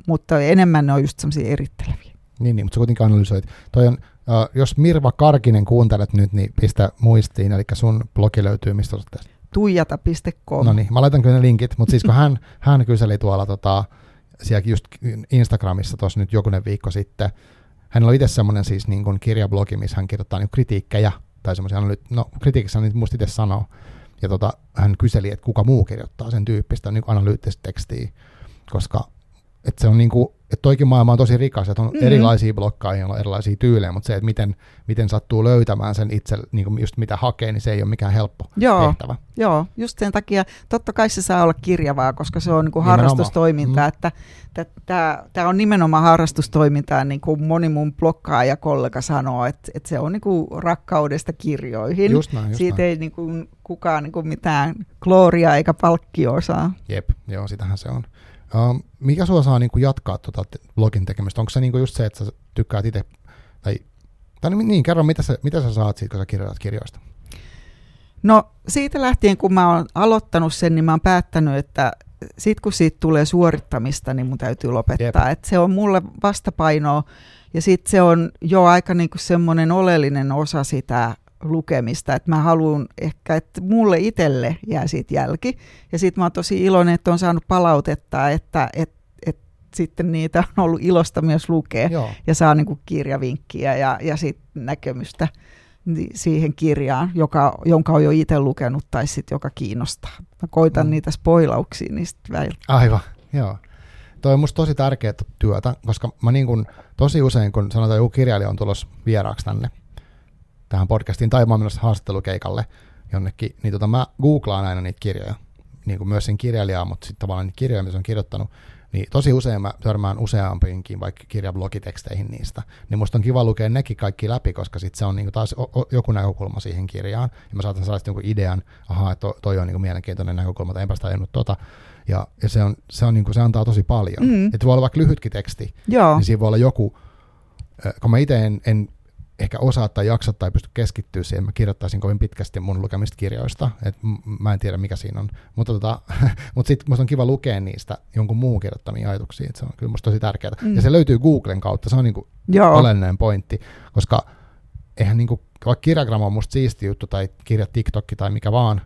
Speaker 2: mutta enemmän ne on just semmoisia eritteleviä.
Speaker 1: Niin, niin, mutta sä kuitenkin analysoit. Toi on, uh, jos Mirva Karkinen kuuntelet nyt, niin pistä muistiin, eli sun blogi löytyy, mistä olet tästä.
Speaker 2: tuijata.com.
Speaker 1: No niin, mä laitan kyllä ne linkit, mutta siis kun hän, [laughs] hän kyseli tuolla tota, siellä just Instagramissa tuossa nyt jokunen viikko sitten, hänellä on itse semmoinen siis niin kuin kirjablogi, missä hän kirjoittaa niin kritiikkejä, tai semmoisia, no kritiikissä hän musta itse sanoo, ja tota, hän kyseli, että kuka muu kirjoittaa sen tyyppistä niin analyyttistä tekstiä, koska että se on niinku, että toikin maailma on tosi rikas, että on mm-hmm. erilaisia blokkaajia, on erilaisia tyylejä, mutta se, että miten, miten sattuu löytämään sen itse, niinku just mitä hakee, niin se ei ole mikään helppo
Speaker 2: Joo.
Speaker 1: tehtävä.
Speaker 2: Joo, just sen takia, totta kai se saa olla kirjavaa, koska se on niinku harrastustoimintaa, mm. että tämä on nimenomaan harrastustoimintaa, niin kuin moni mun blokkaaja kollega sanoo, että, että se on niinku rakkaudesta kirjoihin.
Speaker 1: Just näin, just
Speaker 2: Siitä
Speaker 1: näin.
Speaker 2: ei niinku kukaan niinku mitään klooria eikä palkkioa saa.
Speaker 1: Jep, joo, sitähän se on. Uh, mikä sua saa niinku jatkaa tuota blogin tekemistä? Onko se niinku just se, että sä tykkäät itse, tai, tai niin, kerro, mitä sä, mitä sä saat siitä, kun sä kirjoitat kirjoista?
Speaker 2: No siitä lähtien, kun mä oon aloittanut sen, niin mä oon päättänyt, että sit kun siitä tulee suorittamista, niin mun täytyy lopettaa. Et se on mulle vastapainoa ja sitten se on jo aika niinku semmoinen oleellinen osa sitä lukemista, että mä haluan ehkä, että mulle itselle jää siitä jälki. Ja sitten mä oon tosi iloinen, että on saanut palautetta, että, että, että sitten niitä on ollut ilosta myös lukea
Speaker 1: Joo.
Speaker 2: ja saa niin kuin kirjavinkkiä ja, ja sitten näkemystä siihen kirjaan, joka, jonka on jo itse lukenut tai sitten joka kiinnostaa. Mä koitan mm. niitä spoilauksia niistä välillä.
Speaker 1: Aivan, joo. Toi on musta tosi tärkeää työtä, koska mä niin kun, tosi usein, kun sanotaan joku kirjailija on tulossa vieraaksi tänne, tähän podcastiin, tai mä oon menossa haastattelukeikalle jonnekin, niin tota, mä googlaan aina niitä kirjoja, niin kuin myös sen kirjailijaa, mutta sitten tavallaan niitä kirjoja, mitä se on kirjoittanut, niin tosi usein mä törmään useampiinkin vaikka kirjablogiteksteihin niistä, niin musta on kiva lukea nekin kaikki läpi, koska sitten se on niinku taas o- o- joku näkökulma siihen kirjaan, ja mä saatan saada jonkun idean, ahaa, että toi on niinku mielenkiintoinen näkökulma, tai enpäs tajunnut tota, ja, ja se, on, se, on niinku, se antaa tosi paljon.
Speaker 2: Mm.
Speaker 1: Että voi olla vaikka lyhytkin teksti,
Speaker 2: Joo.
Speaker 1: niin siinä voi olla joku, kun mä itse en, en ehkä osaa tai jaksa tai pysty keskittyä siihen, mä kirjoittaisin kovin pitkästi mun lukemista kirjoista, et mä en tiedä mikä siinä on, mutta tota, [laughs] mut sitten musta on kiva lukea niistä jonkun muun kirjoittamia ajatuksia, että se on kyllä musta tosi tärkeää. Mm. Ja se löytyy Googlen kautta, se on niinku
Speaker 2: Joo.
Speaker 1: oleellinen pointti, koska eihän niinku, vaikka kirjagramma on musta siisti juttu tai kirjat TikTokki tai mikä vaan,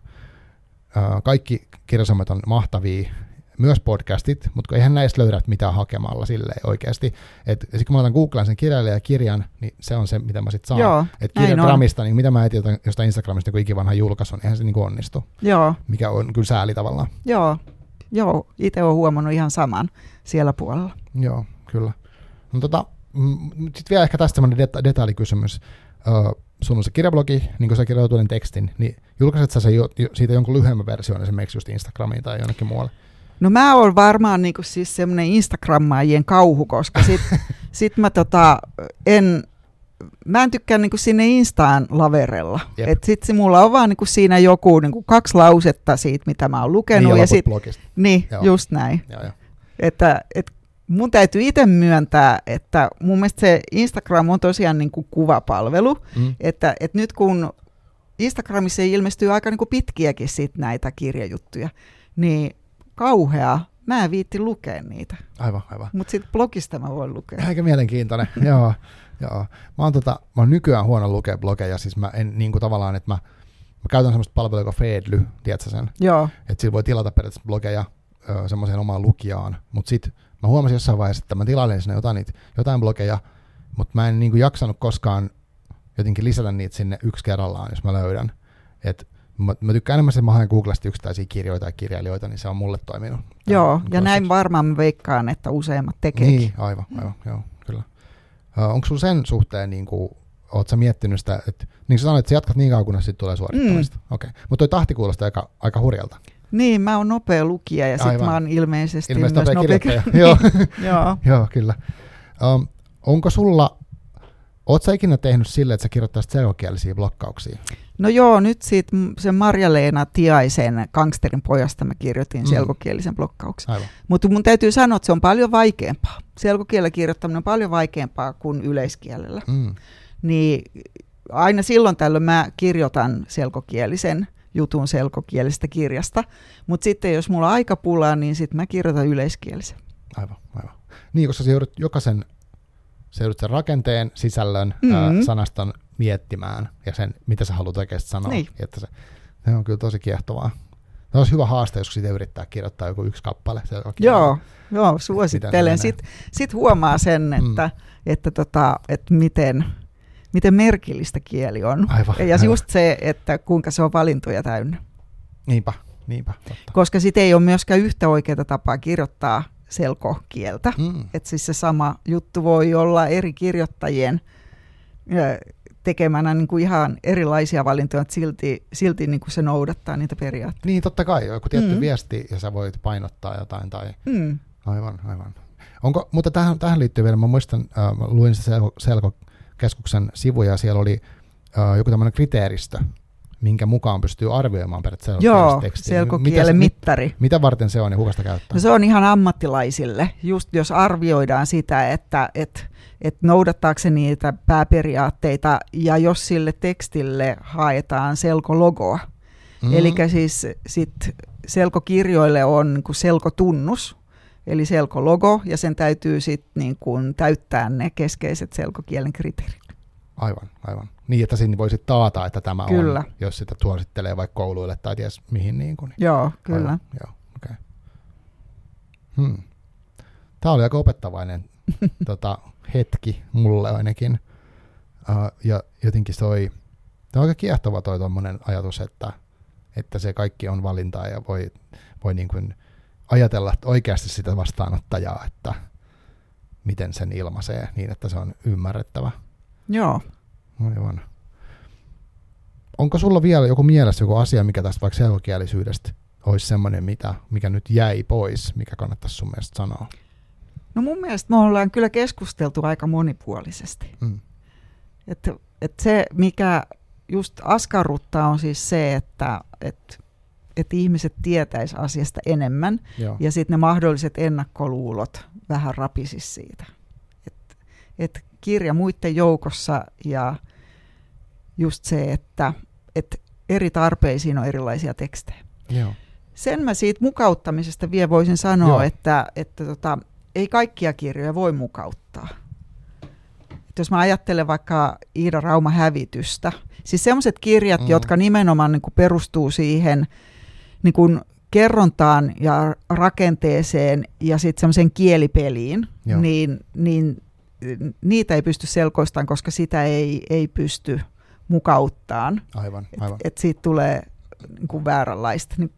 Speaker 1: kaikki kirjasomet on mahtavia, myös podcastit, mutta eihän näistä löydä mitään hakemalla silleen oikeasti. Et sitten kun mä otan Googlaan sen kirjailijan kirjan, niin se on se, mitä mä sitten saan.
Speaker 2: Joo,
Speaker 1: Et kirjagramista, niin mitä mä etin jostain Instagramista joku ikivanha julkaisu, niin eihän se niinku onnistu.
Speaker 2: Joo.
Speaker 1: Mikä on kyllä sääli tavallaan.
Speaker 2: Joo, Joo. itse olen huomannut ihan saman siellä puolella.
Speaker 1: Joo, kyllä. No, tota, sitten vielä ehkä tästä semmoinen deta- detailikysymys. Uh, sulla on se kirjablogi, niin kun sä kirjoitat tekstin, niin julkaiset sä se jo, jo, siitä jonkun lyhyemmän version esimerkiksi just Instagramiin tai jonnekin muualle?
Speaker 2: No mä oon varmaan niinku siis semmoinen Instagrammaajien kauhu, koska sit, [laughs] sit mä tota, en, mä en tykkää niinku sinne Instaan laverella.
Speaker 1: Jep.
Speaker 2: Et sit se mulla on vaan niinku siinä joku niinku kaksi lausetta siitä, mitä mä oon lukenut.
Speaker 1: Niin, ja,
Speaker 2: sit,
Speaker 1: blogista.
Speaker 2: niin
Speaker 1: Joo.
Speaker 2: just näin.
Speaker 1: Joo, joo.
Speaker 2: Että, et mun täytyy itse myöntää, että mun mielestä se Instagram on tosiaan niinku kuvapalvelu.
Speaker 1: Mm.
Speaker 2: Että, että nyt kun Instagramissa ilmestyy aika niinku pitkiäkin sit näitä kirjajuttuja, niin kauhea. Mä en viitti lukea niitä.
Speaker 1: Aivan, aivan.
Speaker 2: Mutta sitten blogista mä voin lukea.
Speaker 1: Aika mielenkiintoinen, [laughs] joo. joo. Mä, oon tota, mä oon nykyään huono lukea blogeja, siis mä en niin kuin tavallaan, että mä, mä käytän semmoista palvelua kuin Feedly, tiedätkö sen?
Speaker 2: Joo.
Speaker 1: Että sillä voi tilata periaatteessa blogeja semmoiseen omaan lukijaan, mutta sitten mä huomasin jossain vaiheessa, että mä tilailin sinne jotain, niitä, jotain blogeja, mutta mä en niin kuin jaksanut koskaan jotenkin lisätä niitä sinne yksi kerrallaan, jos mä löydän. Et mä, mä tykkään enemmän sen, että mä haen Googlesta yksittäisiä kirjoja tai kirjailijoita, niin se on mulle toiminut.
Speaker 2: Joo, ja
Speaker 1: on
Speaker 2: näin
Speaker 1: se-
Speaker 2: varmaan mä veikkaan, että useimmat tekee.
Speaker 1: Niin, aivan, aivan, joo, kyllä. Uh, onko sulla sen suhteen, niin kuin, oot sä miettinyt sitä, että niin sä sanoit, että sä jatkat niin kauan, kunnes siitä tulee suorittamista. Mm. Okei, okay. mutta toi tahti kuulostaa aika, aika hurjalta.
Speaker 2: Niin, mä oon nopea lukija ja sit
Speaker 1: Aivan.
Speaker 2: mä oon ilmeisesti,
Speaker 1: Ilmeisesti
Speaker 2: myös
Speaker 1: nopea
Speaker 2: nopea.
Speaker 1: Joo. [laughs]
Speaker 2: Joo. [laughs]
Speaker 1: Joo, kyllä. Um, onko sulla, oot sä ikinä tehnyt sille, että sä kirjoittaisit selkokielisiä blokkauksia?
Speaker 2: No joo, nyt siitä sen Marja-Leena Tiaisen Gangsterin pojasta mä kirjoitin
Speaker 1: Mm.
Speaker 2: selkokielisen blokkauksen. Mutta mun täytyy sanoa, että se on paljon vaikeampaa. Selkokielellä kirjoittaminen on paljon vaikeampaa kuin yleiskielellä.
Speaker 1: Mm.
Speaker 2: Niin aina silloin tällöin mä kirjoitan selkokielisen jutun selkokielisestä kirjasta, mutta sitten jos mulla on aika pulaa, niin sitten mä kirjoitan yleiskielisen.
Speaker 1: Aivan, aivan. Niin, koska sä joudut jokaisen, sä joudut sen rakenteen, sisällön, mm-hmm. ää, sanaston miettimään ja sen, mitä sä haluat oikeasti sanoa.
Speaker 2: Niin.
Speaker 1: Että se, Se on kyllä tosi kiehtovaa. Se olisi hyvä haaste, jos siitä yrittää kirjoittaa joku yksi kappale. Se
Speaker 2: joo, joo, suosittelen. Sitten sit huomaa sen, että, mm. että, tota, että miten, miten merkillistä kieli on.
Speaker 1: Aivan,
Speaker 2: ja
Speaker 1: aivan.
Speaker 2: just se, että kuinka se on valintoja täynnä.
Speaker 1: Niinpä, niinpä. Totta.
Speaker 2: Koska sitten ei ole myöskään yhtä oikeaa tapaa kirjoittaa selkokieltä.
Speaker 1: Mm.
Speaker 2: Että siis se sama juttu voi olla eri kirjoittajien tekemänä niin kuin ihan erilaisia valintoja, että silti, silti niin kuin se noudattaa niitä periaatteita.
Speaker 1: Niin, totta kai. Joku tietty mm. viesti ja sä voit painottaa jotain. Tai...
Speaker 2: Mm.
Speaker 1: Aivan, aivan. Onko, mutta tähän, tähän liittyy vielä, mä muistan, äh, mä luin Selko, Selkokeskuksen sivuja ja siellä oli äh, joku tämmöinen kriteeristö, minkä mukaan pystyy arvioimaan periaatteessa
Speaker 2: Joo, selkokielen mittari.
Speaker 1: Mit, mitä varten se on ja kuka sitä käyttää?
Speaker 2: No se on ihan ammattilaisille, just jos arvioidaan sitä, että, että, että noudattaako se niitä pääperiaatteita ja jos sille tekstille haetaan selkologoa. Mm. Eli siis sit selkokirjoille on niin kuin selkotunnus, eli selkologo, ja sen täytyy sitten niin kuin täyttää ne keskeiset selkokielen kriteerit.
Speaker 1: Aivan, aivan. Niin, että sinne voisi taata, että tämä kyllä. on, jos sitä suosittelee vaikka kouluille tai ties mihin. Niin kuin.
Speaker 2: Joo, kyllä.
Speaker 1: Aivan, joo, okay. hmm. Tämä oli aika opettavainen [laughs] tota, hetki mulle ainakin. Uh, ja jotenkin toi, tämä on aika kiehtova toi ajatus, että, että se kaikki on valintaa ja voi, voi niin kuin ajatella oikeasti sitä vastaanottajaa, että miten sen ilmaisee niin, että se on ymmärrettävä.
Speaker 2: Joo.
Speaker 1: Aivan. Onko sulla vielä joku mielessä joku asia, mikä tästä vaikka selkokielisyydestä olisi semmoinen, mitä, mikä nyt jäi pois, mikä kannattaisi sun mielestä sanoa?
Speaker 2: No mun mielestä me ollaan kyllä keskusteltu aika monipuolisesti. Mm. Että et se, mikä just askarruttaa, on siis se, että et, et ihmiset tietäis asiasta enemmän Joo. ja sitten ne mahdolliset ennakkoluulot vähän rapisis siitä. Että et kirja muiden joukossa ja just se, että, että eri tarpeisiin on erilaisia tekstejä.
Speaker 1: Joo.
Speaker 2: Sen mä siitä mukauttamisesta vielä voisin sanoa, Joo. että, että tota, ei kaikkia kirjoja voi mukauttaa. Et jos mä ajattelen vaikka Iida Rauma hävitystä, siis sellaiset kirjat, mm. jotka nimenomaan niin kuin perustuu siihen niin kuin kerrontaan ja rakenteeseen ja sitten semmoiseen kielipeliin, niin, niin niitä ei pysty selkoistamaan, koska sitä ei, ei pysty mukauttaan.
Speaker 1: Aivan, aivan.
Speaker 2: Että et siitä tulee niin kuin vääränlaista. Niin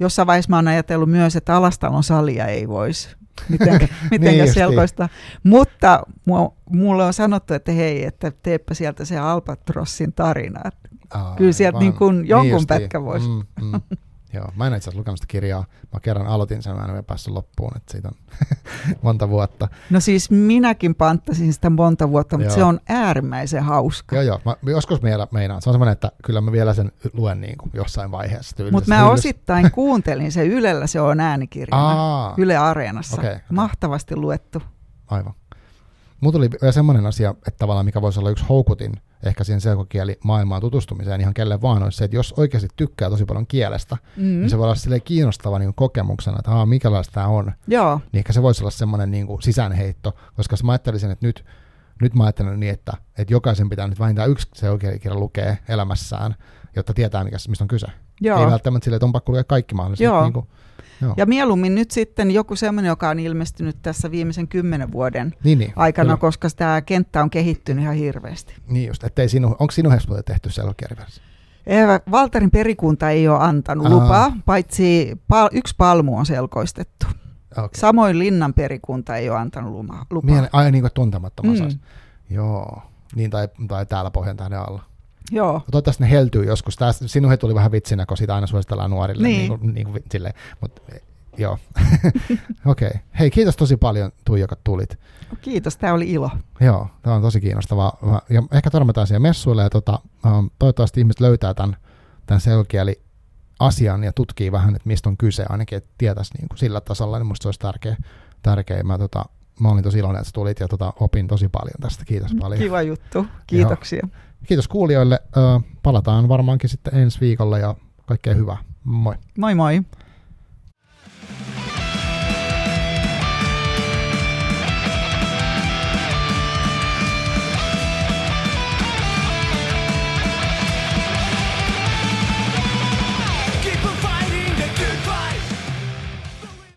Speaker 2: jossain vaiheessa mä oon ajatellut myös, että Alastalon salia ei voisi mitenkään, mitenkään [laughs] niin [laughs] selkoista. Mutta mulle on sanottu, että hei, että teepä sieltä se Albatrossin tarina. Aa, Kyllä sieltä niin kuin jonkun niin pätkä voisi. Mm, mm. [laughs]
Speaker 1: Joo, mä en itse asiassa lukenut sitä kirjaa. Mä kerran aloitin sen, mä en ole päässyt loppuun, että siitä on [laughs] monta vuotta.
Speaker 2: No siis minäkin panttasin sitä monta vuotta, mutta joo. se on äärimmäisen hauska.
Speaker 1: Joo, joo. Mä joskus meillä, meinaan. Se on semmoinen, että kyllä mä vielä sen luen niin kuin jossain vaiheessa.
Speaker 2: Mutta mä osittain [laughs] kuuntelin se Ylellä, se on äänikirjana. Yle Areenassa. Okay, okay. Mahtavasti luettu.
Speaker 1: Aivan. Mulla tuli vielä semmoinen asia, että tavallaan mikä voisi olla yksi houkutin ehkä siihen selkokieli maailmaan tutustumiseen ihan kelle vaan olisi se, että jos oikeasti tykkää tosi paljon kielestä, mm. niin se voi olla sille kiinnostava niin kokemuksena, että Aa, mikälaista tämä on.
Speaker 2: Joo.
Speaker 1: Niin ehkä se voisi olla semmoinen niin kuin sisäänheitto, koska mä ajattelisin, että nyt, nyt mä ajattelen niin, että, että jokaisen pitää nyt vähintään yksi selkokieli lukea elämässään, jotta tietää, mikä, mistä on kyse. Joo. Ei välttämättä sille, että on pakko lukea kaikki mahdolliset. Joo. Niin kuin,
Speaker 2: Joo. Ja mieluummin nyt sitten joku semmoinen, joka on ilmestynyt tässä viimeisen kymmenen vuoden niin, niin, aikana, kyllä. koska tämä kenttä on kehittynyt ihan hirveästi.
Speaker 1: Niin just, ettei sinu, onko sinun Hespolle tehty selkokieliversio?
Speaker 2: Valtarin perikunta ei ole antanut Aha. lupaa, paitsi pal- yksi palmu on selkoistettu. Okay. Samoin Linnan perikunta ei ole antanut lupaa.
Speaker 1: Miele, ai niin kuin tuntemattoman mm. Joo, niin tai, tai täällä Pohjantähden alla.
Speaker 2: Joo.
Speaker 1: Toivottavasti ne heltyy joskus. Tää, sinun tuli vähän vitsinä, kun sitä aina suositellaan nuorille. Niin. niin, kuin, niin kuin, silleen. Mut, joo. [laughs] Okei. Okay. Hei, kiitos tosi paljon Tuija, joka tulit.
Speaker 2: Kiitos, tämä oli ilo.
Speaker 1: Joo, tämä on tosi kiinnostavaa. Ja ehkä törmätään siellä messuille ja tota, um, toivottavasti ihmiset löytää tämän, tämän selkieli asian ja tutkii vähän, että mistä on kyse, ainakin että tietäisi niin kuin sillä tasolla, niin musta se olisi tärkeä. tärkeä. Mä, tota, mä olin tosi iloinen, että sä tulit ja tota, opin tosi paljon tästä. Kiitos paljon.
Speaker 2: Kiva juttu. Kiitoksia.
Speaker 1: Joo. Kiitos kuulijoille. Palataan varmaankin sitten ensi viikolla ja kaikkea hyvää. Moi.
Speaker 2: Moi moi.